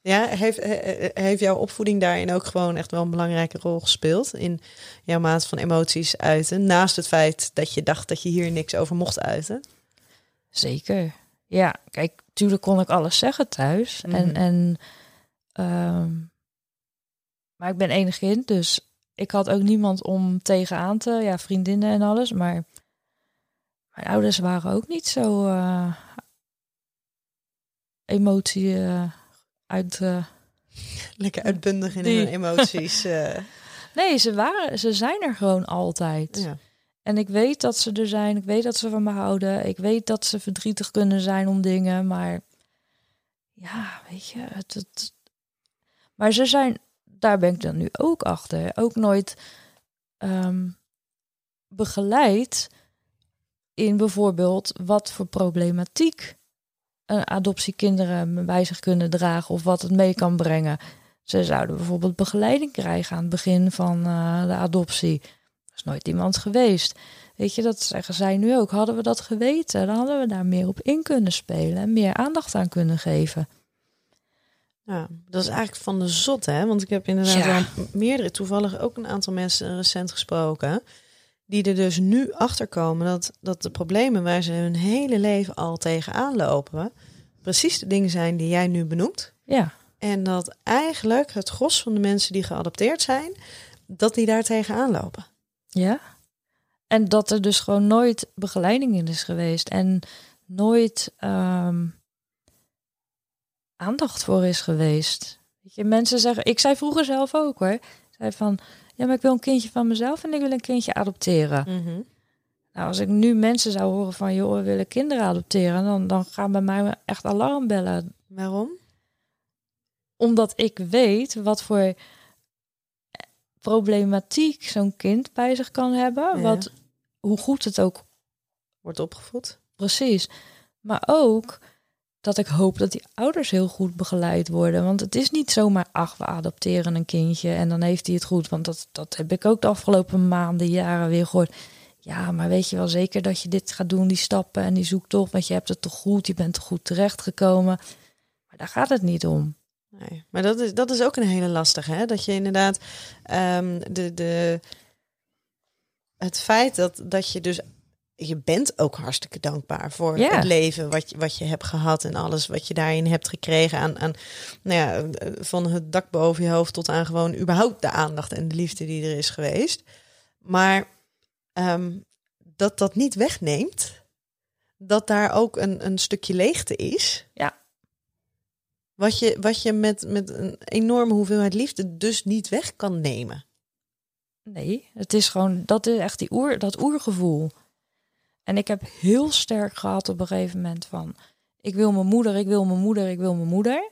Ja, heeft, he- he- heeft jouw opvoeding daarin ook gewoon echt wel een belangrijke rol gespeeld in jouw maat van emoties uiten? Naast het feit dat je dacht dat je hier niks over mocht uiten. Zeker. Ja, kijk, natuurlijk kon ik alles zeggen thuis. Mhm. En, en ehm, maar ik ben enig kind, dus ik had ook niemand om tegenaan te, ja, vriendinnen en alles. Maar mijn ouders waren ook niet zo eh, emotie eh, uit. eh, Lekker uitbundig in Die- hun emoties. eh, Nee, ze waren, ze zijn er gewoon altijd. ja. En ik weet dat ze er zijn. Ik weet dat ze van me houden. Ik weet dat ze verdrietig kunnen zijn om dingen. Maar ja, weet je. Het, het... Maar ze zijn, daar ben ik dan nu ook achter. Ook nooit ehm, begeleid in bijvoorbeeld wat voor problematiek adoptiekinderen bij zich kunnen dragen. Of wat het mee kan brengen. Ze zouden bijvoorbeeld begeleiding krijgen aan het begin van eh, de adoptie is nooit iemand geweest. Weet je, dat zeggen zij nu ook. Hadden we dat geweten, dan hadden we daar meer op in kunnen spelen en meer aandacht aan kunnen geven. Ja, dat is eigenlijk van de zot, hè? Want ik heb inderdaad Ja. meerdere, toevallig ook een aantal mensen recent gesproken, die er dus nu achter komen dat, dat de problemen waar ze hun hele leven al tegenaan lopen, precies de dingen zijn die jij nu benoemt. Ja, En dat eigenlijk het gros van de mensen die geadopteerd zijn, dat die daar tegenaan lopen. ja. En dat er dus gewoon nooit begeleiding in is geweest en nooit ehm, aandacht voor is geweest. Weet je, mensen zeggen, ik zei vroeger zelf ook hoor, zei van, ja, maar ik wil een kindje van mezelf en ik wil een kindje adopteren. Nou, als ik nu mensen zou horen van, joh, we willen kinderen adopteren, dan, dan gaan bij mij echt alarmbellen. Waarom? Omdat ik weet wat voor problematiek zo'n kind bij zich kan hebben. Ja. Wat, hoe goed het ook Wordt opgevoed. precies. Maar ook dat ik hoop dat die ouders heel goed begeleid worden. Want het is niet zomaar, ach, we adopteren een kindje en dan heeft hij het goed. Want dat, dat heb ik ook de afgelopen maanden, jaren weer gehoord. Ja, maar weet je wel zeker dat je dit gaat doen, die stappen en die zoektocht, want je hebt het toch goed, je bent toch goed terechtgekomen. Maar daar gaat het niet om. Nee, maar dat is, dat is ook een hele lastige, hè? Dat je inderdaad ehm, de, de, het feit dat, dat je dus je bent ook hartstikke dankbaar voor Ja. het leven wat je, wat je hebt gehad en alles wat je daarin hebt gekregen aan, aan nou ja, van het dak boven je hoofd tot aan gewoon überhaupt de aandacht en de liefde die er is geweest. Maar ehm, dat dat niet wegneemt dat daar ook een, een stukje leegte is. Ja. Wat je, wat je met, met een enorme hoeveelheid liefde dus niet weg kan nemen. Nee, het is gewoon, dat is echt die oer, dat oergevoel. En ik heb heel sterk gehad op een gegeven moment van, ik wil mijn moeder, ik wil mijn moeder, ik wil mijn moeder.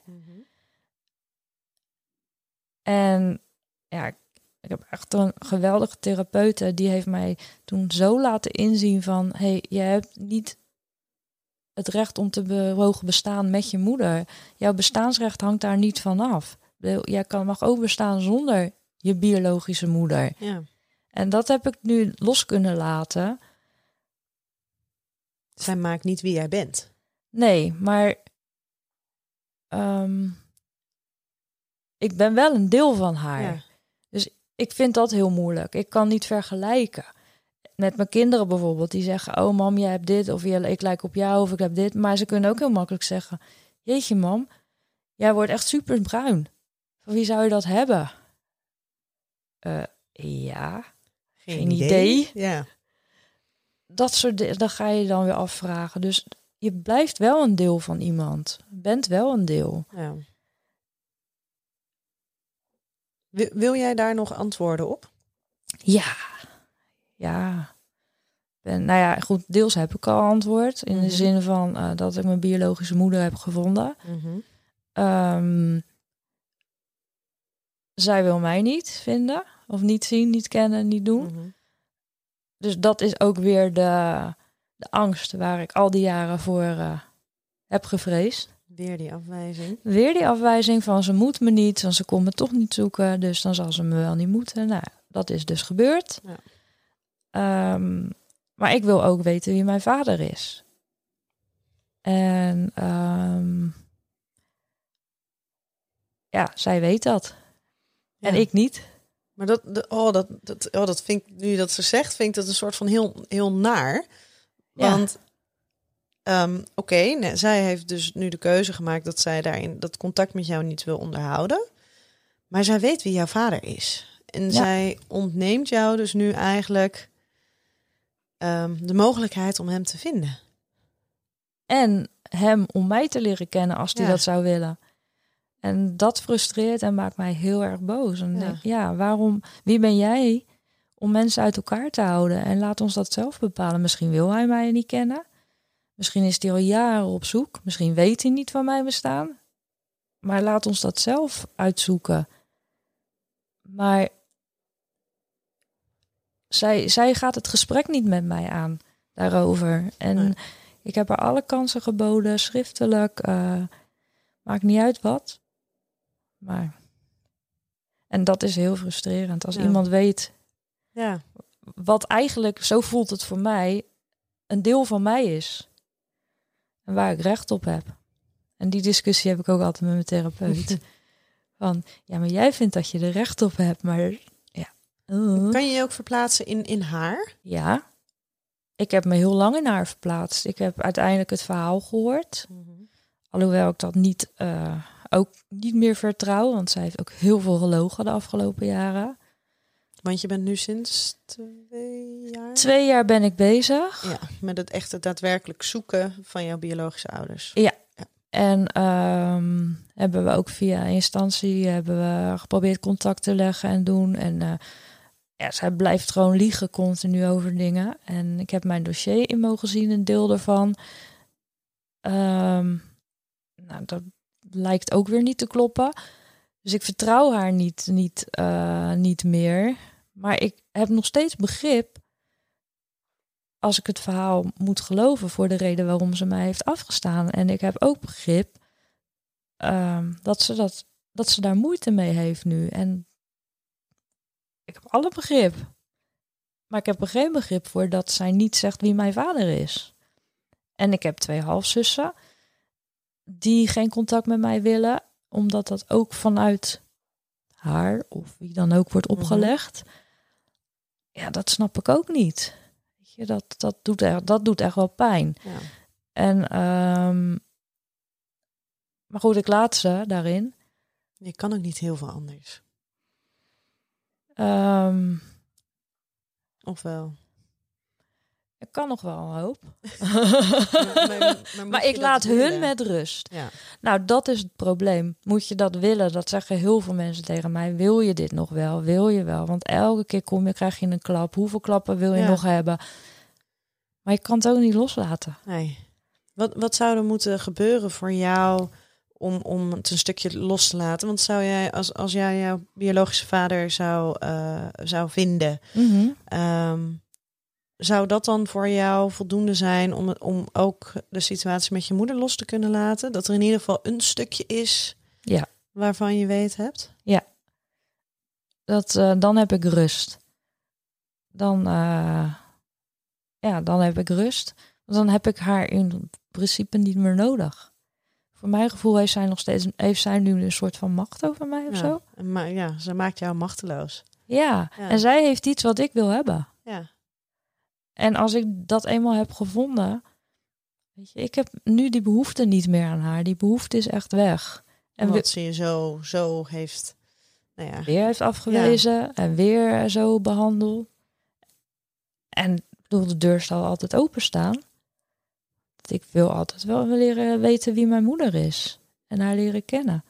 En ja, ik, heb echt een geweldige therapeute, die heeft mij toen zo laten inzien van, hey, je hebt niet het recht om te mogen bestaan met je moeder. Jouw bestaansrecht hangt daar niet van af. Jij kan, mag ook bestaan zonder je biologische moeder. Ja. En dat heb ik nu los kunnen laten. Zij maakt niet wie jij bent. Nee, maar ehm, ik ben wel een deel van haar. Ja. Ik vind dat heel moeilijk. Ik kan niet vergelijken. Met mijn kinderen bijvoorbeeld, die zeggen: Oh, mam, jij hebt dit, of "Ja, ik lijk op jou, of ik heb dit. Maar ze kunnen ook heel makkelijk zeggen: Jeetje, mam, jij wordt echt super bruin. Van wie zou je dat hebben? Eh, ja, Geen idee. Ja. Dat soort dingen, dan ga je dan weer afvragen. Dus je blijft wel een deel van iemand. Bent wel een deel. ja. Wil, wil jij daar nog antwoorden op? Ja, ja. Nou ja, goed, deels heb ik al antwoord. In Mhm. de zin van eh, dat ik mijn biologische moeder heb gevonden. Ehm, zij wil mij niet vinden. Of niet zien, niet kennen, niet doen. Mhm. Dus dat is ook weer de, de angst waar ik al die jaren voor eh, heb gevreesd. Weer die afwijzing. Weer die afwijzing van ze moet me niet, want ze kon me toch niet zoeken, dus dan zal ze me wel niet moeten. Nou, dat is dus gebeurd. Ja. Ehm, maar ik wil ook weten wie mijn vader is. En ehm, ja, zij weet dat. En ik niet. Maar dat, de, oh, dat, dat, oh, dat vind ik, nu je dat zo zegt, vind ik dat een soort van heel, heel naar. Ja. Want, ehm, oké, nee, zij heeft dus nu de keuze gemaakt dat zij daarin dat contact met jou niet wil onderhouden. Maar zij weet wie jouw vader is. En Ja. zij ontneemt jou dus nu eigenlijk ehm, de mogelijkheid om hem te vinden. En hem om mij te leren kennen als hij Ja. dat zou willen. En dat frustreert en maakt mij heel erg boos. En Ja. denk, ja, waarom, wie ben jij om mensen uit elkaar te houden? En laat ons dat zelf bepalen. Misschien wil hij mij niet kennen. Misschien is hij al jaren op zoek. Misschien weet hij niet van mijn bestaan. Maar laat ons dat zelf uitzoeken. Maar zij, zij gaat het gesprek niet met mij aan daarover. En Nee. ik heb haar alle kansen geboden, schriftelijk. eh, maakt niet uit wat. Maar. En dat is heel frustrerend. Als Ja. iemand weet Ja, wat eigenlijk, zo voelt het voor mij, een deel van mij is. En waar ik recht op heb. En die discussie heb ik ook altijd met mijn therapeut. Van, ja, maar jij vindt dat je er recht op hebt, maar ja. uh. Kan je je ook verplaatsen in, in haar? Ja. Ik heb me heel lang in haar verplaatst. Ik heb uiteindelijk het verhaal gehoord. Alhoewel ik dat niet, eh, ook niet meer vertrouw. Want zij heeft ook heel veel gelogen de afgelopen jaren. Want je bent nu sinds twee jaar Twee jaar ben ik bezig. ja, met het echte daadwerkelijk zoeken van jouw biologische ouders. En ehm, hebben we ook via instantie hebben we geprobeerd contact te leggen en doen. En eh, ja, zij blijft gewoon liegen continu over dingen. En ik heb mijn dossier in mogen zien, een deel daarvan. Ehm, nou, dat lijkt ook weer niet te kloppen. Dus ik vertrouw haar niet, niet, eh, niet meer. Maar ik heb nog steeds begrip als ik het verhaal moet geloven voor de reden waarom ze mij heeft afgestaan. En ik heb ook begrip ehm, dat, ze dat, dat ze daar moeite mee heeft nu. En ik heb alle begrip. Maar ik heb er geen begrip voor dat zij niet zegt wie mijn vader is. En ik heb twee halfzussen die geen contact met mij willen, omdat dat ook vanuit haar of wie dan ook wordt opgelegd. Ja, dat snap ik ook niet. Weet je, dat, dat, doet echt, dat doet echt wel pijn. Ja. En, ehm, maar goed, ik laat ze daarin. Je kan ook niet heel veel anders. Ehm, Ofwel. Ik kan nog wel een hoop. maar, maar- maar moet maar je ik laat hun willen? met rust. Ja. Nou, dat is het probleem. Moet je dat willen? Dat zeggen heel veel mensen tegen mij. Wil je dit nog wel? Wil je wel? Want elke keer kom je, krijg je een klap. Hoeveel klappen wil je Ja. nog hebben? Maar je kan het ook niet loslaten. Nee. Wat, wat zou er moeten gebeuren voor jou om, om het een stukje los te laten? Want zou jij, als, als jij jouw biologische vader zou, eh, zou vinden, ehm, zou dat dan voor jou voldoende zijn om, om ook de situatie met je moeder los te kunnen laten? Dat er in ieder geval een stukje is Ja. waarvan je weet hebt? Dat, eh, dan heb ik rust. Dan, eh, ja, dan heb ik rust. Dan heb ik haar in principe niet meer nodig. Voor mijn gevoel heeft zij nog steeds heeft zij nu een soort van macht over mij of Ja. zo. Maar ja, ze maakt jou machteloos. Ja. Ja. en zij heeft iets wat ik wil hebben. Ja. En als ik dat eenmaal heb gevonden, weet je, ik heb nu die behoefte niet meer aan haar. Die behoefte is echt weg. En wat ze je zo, zo heeft. Nou ja. weer heeft afgewezen en weer zo behandeld. En bedoel, de deur zal altijd openstaan. Ik wil altijd wel leren weten wie mijn moeder is en haar leren kennen.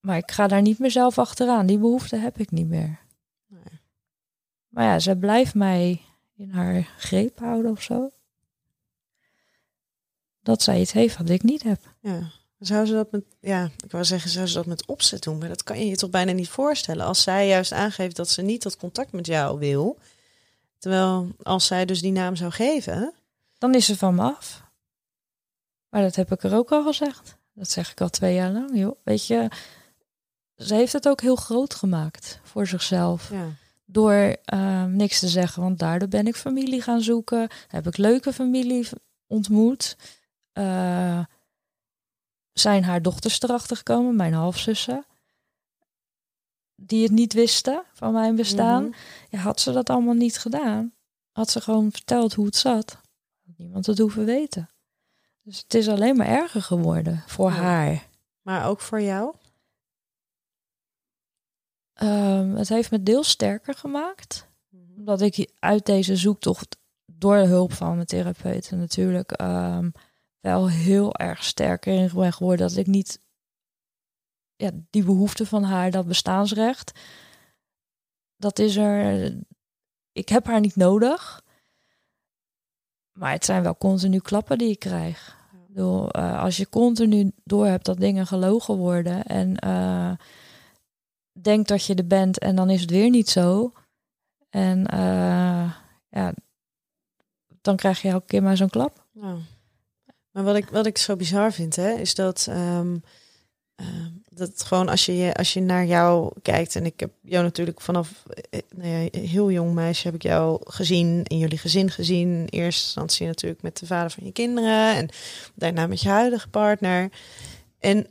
Maar ik ga daar niet meer zelf achteraan. Die behoefte heb ik niet meer. Nee. Maar ja, ze blijft mij in haar greep houden of zo. Dat zij iets heeft wat ik niet heb. Ja. Zou ze dat met, ja, ik wou zeggen, zou ze dat met opzet doen? Maar dat kan je je toch bijna niet voorstellen. Als zij juist aangeeft dat ze niet dat contact met jou wil. Terwijl als zij dus die naam zou geven. dan is ze van me af. Maar dat heb ik er ook al gezegd. Dat zeg ik al twee jaar lang, joh. Weet je, ze heeft het ook heel groot gemaakt voor zichzelf. Ja. Door eh, niks te zeggen, want daardoor ben ik familie gaan zoeken. Heb ik leuke familie ontmoet. Eh, zijn haar dochters erachter gekomen, mijn halfzussen. Die het niet wisten van mijn bestaan. Mhm. Ja, had ze dat allemaal niet gedaan, had ze gewoon verteld hoe het zat. Had niemand het hoeven weten. Dus het is alleen maar erger geworden voor Ja. haar. Maar ook voor jou? Ehm, het heeft me deels sterker gemaakt. Omdat ik uit deze zoektocht, door de hulp van mijn therapeuten natuurlijk, ehm, wel heel erg sterker in ben geworden. Dat ik niet ja, die behoefte van haar, dat bestaansrecht, dat is er. Ik heb haar niet nodig. Maar het zijn wel continu klappen die ik krijg. Ik bedoel, eh, als je continu door hebt dat dingen gelogen worden en eh, denkt dat je er bent en dan is het weer niet zo. En eh, ja, dan krijg je elke keer maar zo'n klap. Nou. Maar wat ik, wat ik zo bizar vind, hè, is dat ehm, ehm, dat gewoon als je, als je naar jou kijkt, en ik heb jou natuurlijk vanaf eh, nou ja, heel jong meisje heb ik jou gezien, in jullie gezin gezien. In eerste instantie natuurlijk met de vader van je kinderen en daarna met je huidige partner. En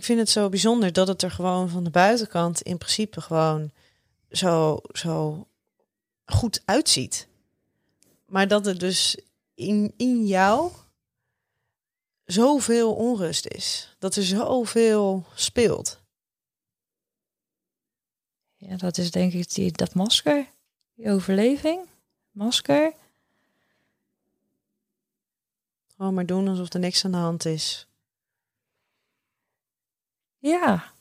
ik vind het zo bijzonder dat het er gewoon van de buitenkant in principe gewoon zo, zo goed uitziet. Maar dat er dus in, in jou zoveel onrust is. Dat er zoveel speelt. Ja, dat is denk ik die, dat masker. Die overleving. Masker. Gewoon maar doen alsof er niks aan de hand is. Ja.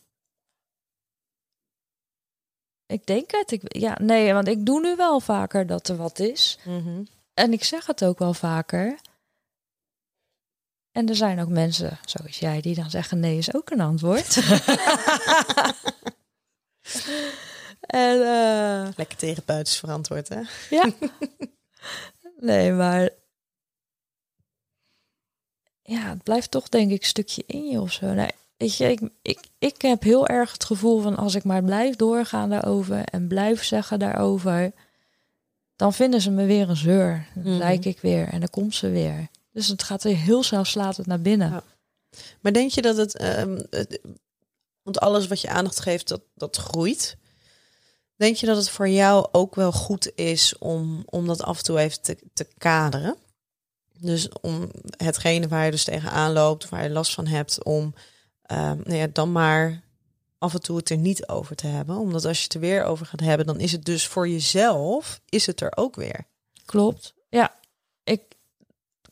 Ik denk het. Ik, ja, nee, want ik doe nu wel vaker dat er wat is. En ik zeg het ook wel vaker. En er zijn ook mensen, zoals jij, die dan zeggen nee is ook een antwoord. en eh, Lekker therapeutisch verantwoord, hè? ja. nee, maar ja, het blijft toch denk ik een stukje in je of zo. Nee, weet je, ik, ik, ik heb heel erg het gevoel van als ik maar blijf doorgaan daarover en blijf zeggen daarover, dan vinden ze me weer een zeur. Dan Mhm. lijk ik weer en dan komt ze weer. Dus het gaat weer heel snel slaat het naar binnen. Ja. Maar denk je dat het, ehm, het- want alles wat je aandacht geeft, dat, dat groeit. Denk je dat het voor jou ook wel goed is om, om dat af en toe even te, te kaderen? Dus om hetgene waar je dus tegenaan loopt, waar je last van hebt, om ehm, nou ja, dan maar af en toe het er niet over te hebben. Omdat als je het er weer over gaat hebben, dan is het dus voor jezelf, is het er ook weer. Klopt. Ja, ik,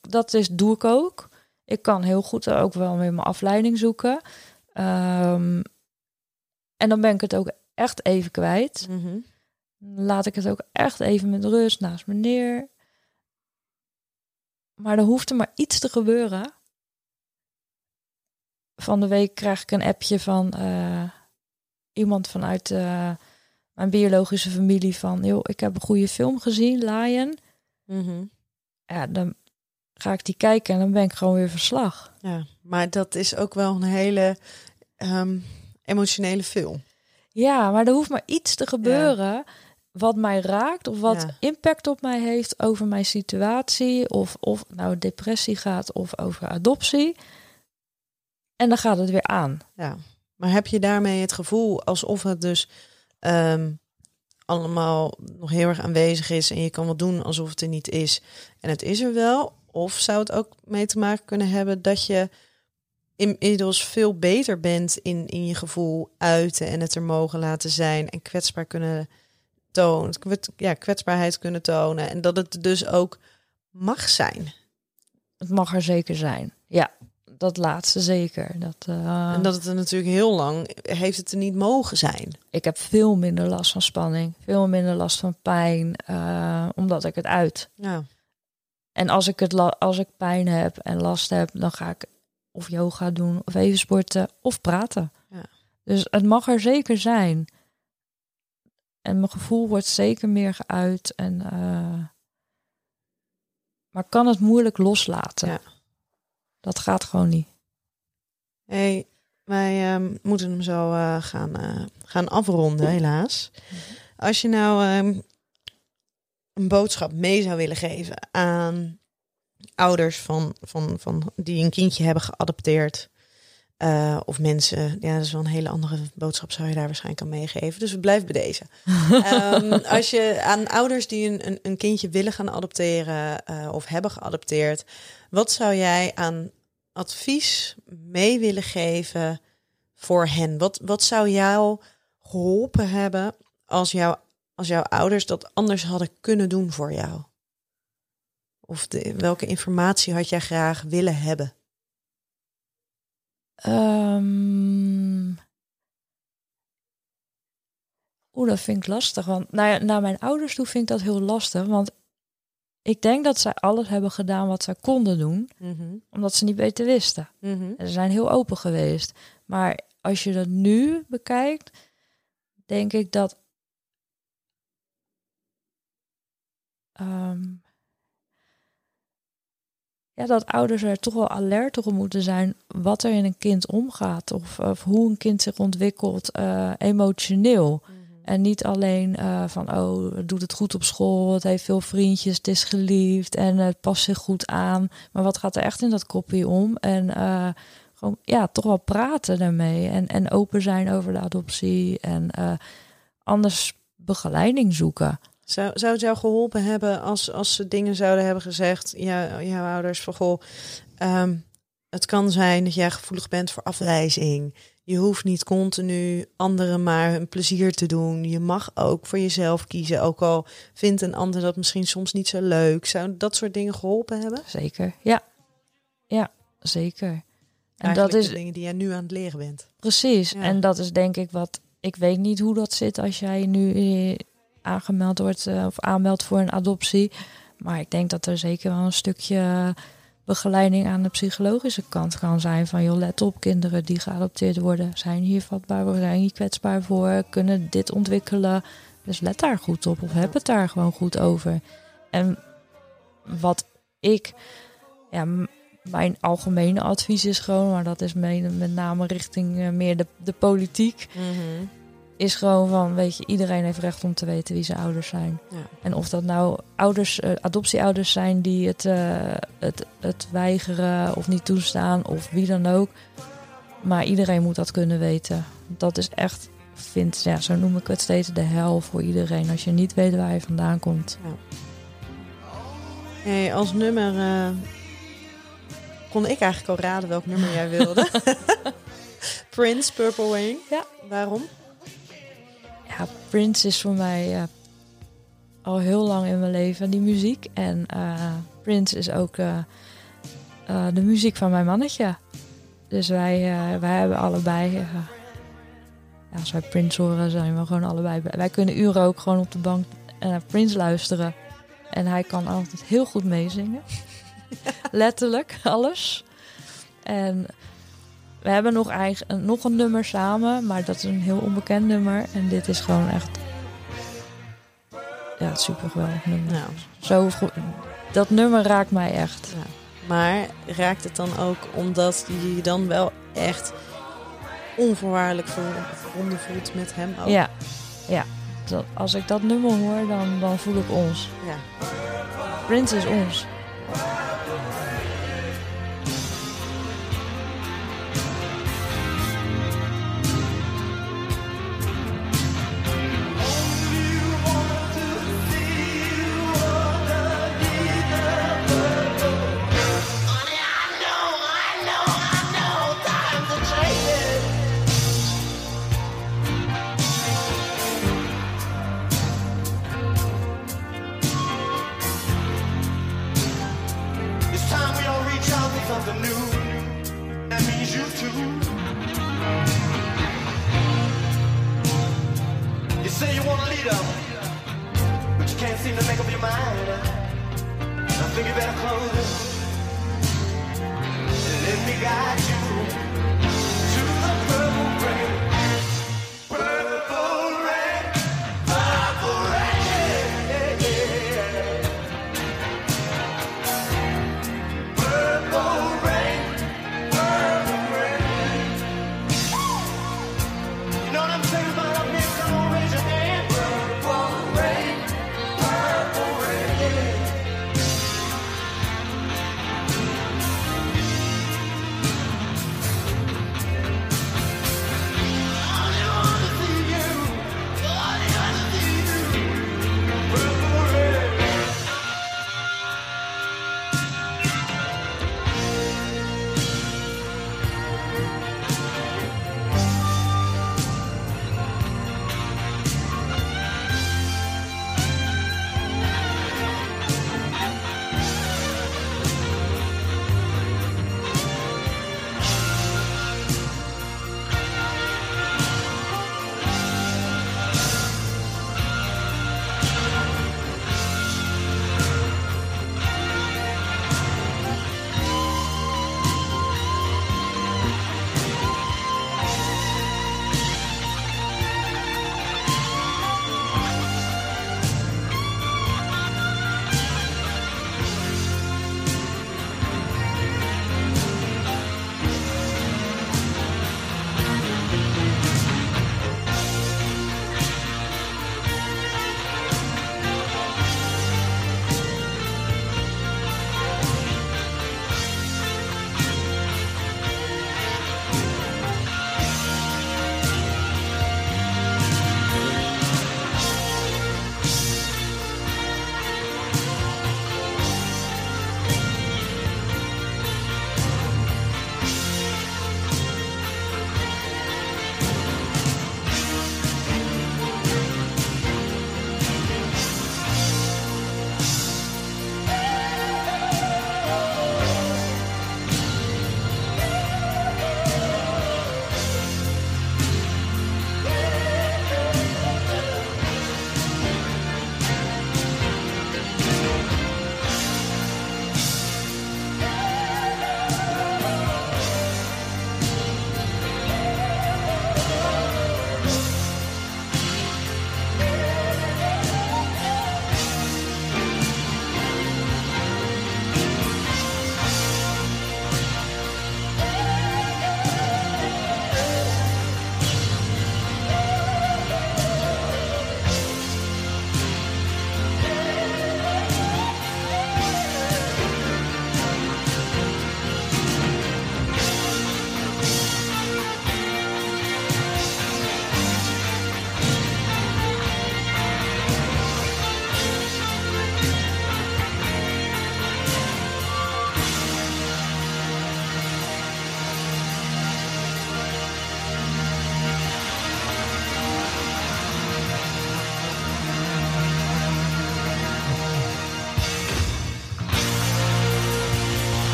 dat is, doe ik ook. Ik kan heel goed ook wel weer mijn afleiding zoeken. Ehm, en dan ben ik het ook echt even kwijt. Laat ik het ook echt even met rust naast me neer. Maar er hoeft er maar iets te gebeuren. Van de week krijg ik een appje van eh, iemand vanuit eh, mijn biologische familie van... joh, ik heb een goede film gezien, Lion. Ja, dan ga ik die kijken en dan ben ik gewoon weer verslag. Ja, maar dat is ook wel een hele ehm, emotionele film. Ja, maar er hoeft maar iets te gebeuren wat mij raakt of wat Ja. impact op mij heeft over mijn situatie of of nou depressie gaat of over adoptie. En dan gaat het weer aan. Ja, maar heb je daarmee het gevoel alsof het dus ehm, allemaal nog heel erg aanwezig is en je kan wat doen alsof het er niet is en het is er wel? Of zou het ook mee te maken kunnen hebben dat je inmiddels veel beter bent in, in je gevoel uiten en het er mogen laten zijn en kwetsbaar kunnen tonen, ja, kwetsbaarheid kunnen tonen en dat het dus ook mag zijn. Het mag er zeker zijn. Ja, dat laatste zeker. Dat, eh, En dat het er natuurlijk heel lang heeft het er niet mogen zijn. Ik heb veel minder last van spanning, veel minder last van pijn, eh, omdat ik het uit. Ja. En als ik, het als ik pijn heb en last heb, dan ga ik of yoga doen, of even sporten, of praten. Ja. Dus het mag er zeker zijn. En mijn gevoel wordt zeker meer geuit. En, eh, maar kan het moeilijk loslaten. Ja. Dat gaat gewoon niet. Hey, wij ehm, moeten hem zo eh, gaan, eh, gaan afronden, helaas. Als je nou ehm, een boodschap mee zou willen geven aan ouders van, van, van, die een kindje hebben geadopteerd. Eh, of mensen, ja, dat is wel een hele andere boodschap zou je daar waarschijnlijk aan meegeven. Dus we blijven bij deze. Ehm, als je aan ouders die een, een, een kindje willen gaan adopteren eh, of hebben geadopteerd, wat zou jij aan advies mee willen geven voor hen? Wat, wat zou jou geholpen hebben als, jou, als jouw ouders dat anders hadden kunnen doen voor jou? Of de, welke informatie had jij graag willen hebben? Ehm Oeh, dat vind ik lastig. Want naar, naar mijn ouders toe vind ik dat heel lastig. Want ik denk dat zij alles hebben gedaan wat zij konden doen. Omdat ze niet beter wisten. En ze zijn heel open geweest. Maar als je dat nu bekijkt, denk ik dat. ehm, ja, dat ouders er toch wel alerter op moeten zijn wat er in een kind omgaat. Of, of hoe een kind zich ontwikkelt eh, emotioneel. En niet alleen uh, van, oh, het doet het goed op school, het heeft veel vriendjes, het is geliefd en het past zich goed aan. Maar wat gaat er echt in dat kopje om? En uh, gewoon, ja, toch wel praten daarmee. En, en open zijn over de adoptie en anders begeleiding zoeken. Zou, zou het jou geholpen hebben als, als ze dingen zouden hebben gezegd, ja, jouw ouders, van goh, um, het kan zijn dat jij gevoelig bent voor afwijzing. Je hoeft niet continu anderen maar hun plezier te doen. Je mag ook voor jezelf kiezen, ook al vindt een ander dat misschien soms niet zo leuk. Zou dat soort dingen geholpen hebben? Zeker, ja. Ja, zeker. En dat is dingen die jij nu aan het leren bent. Precies. En dat is denk ik wat. Ik weet niet hoe dat zit als jij nu aangemeld wordt uh, of aanmeldt voor een adoptie. Maar ik denk dat er zeker wel een stukje begeleiding aan de psychologische kant kan zijn. Van joh, let op, kinderen die geadopteerd worden, zijn hier vatbaar voor, zijn hier kwetsbaar voor, kunnen dit ontwikkelen. Dus let daar goed op of heb het daar gewoon goed over. En wat ik, ja, mijn algemene advies is gewoon, maar dat is met, met name richting uh, meer de, de politiek. Mm is gewoon van, weet je, iedereen heeft recht om te weten wie zijn ouders zijn. Ja. En of dat nou ouders, uh, adoptieouders zijn die het, uh, het, het weigeren of niet toestaan of wie dan ook. Maar iedereen moet dat kunnen weten. Dat is echt, vind, ja, zo noem ik het steeds, de hel voor iedereen. Als je niet weet waar je vandaan komt. Ja. Hey, als nummer uh, kon ik eigenlijk al raden welk nummer jij wilde. Prince, Purple Rain. Ja. Waarom? Ja, Prince is voor mij al heel lang in mijn leven die muziek. En uh, Prince is ook uh, de muziek van mijn mannetje. Dus wij, wij hebben allebei. ja, als wij Prince horen, zijn we gewoon allebei. Wij kunnen uren ook gewoon op de bank naar Prince luisteren. En hij kan altijd heel goed meezingen. Letterlijk, alles. En we hebben nog, eigen, nog een nummer samen, maar dat is een heel onbekend nummer. En dit is gewoon echt. Ja, super geweldig nummer. Nou. Zo, dat nummer raakt mij echt. Ja. Maar raakt het dan ook omdat je je dan wel echt onvoorwaardelijk verbonden voelt met hem ook? Ja, ja. als ik dat nummer hoor, dan, dan voel ik ons. Ja. Prince is ons. freedom, but you can't seem to make up your mind. I think you better close it and let me guide you.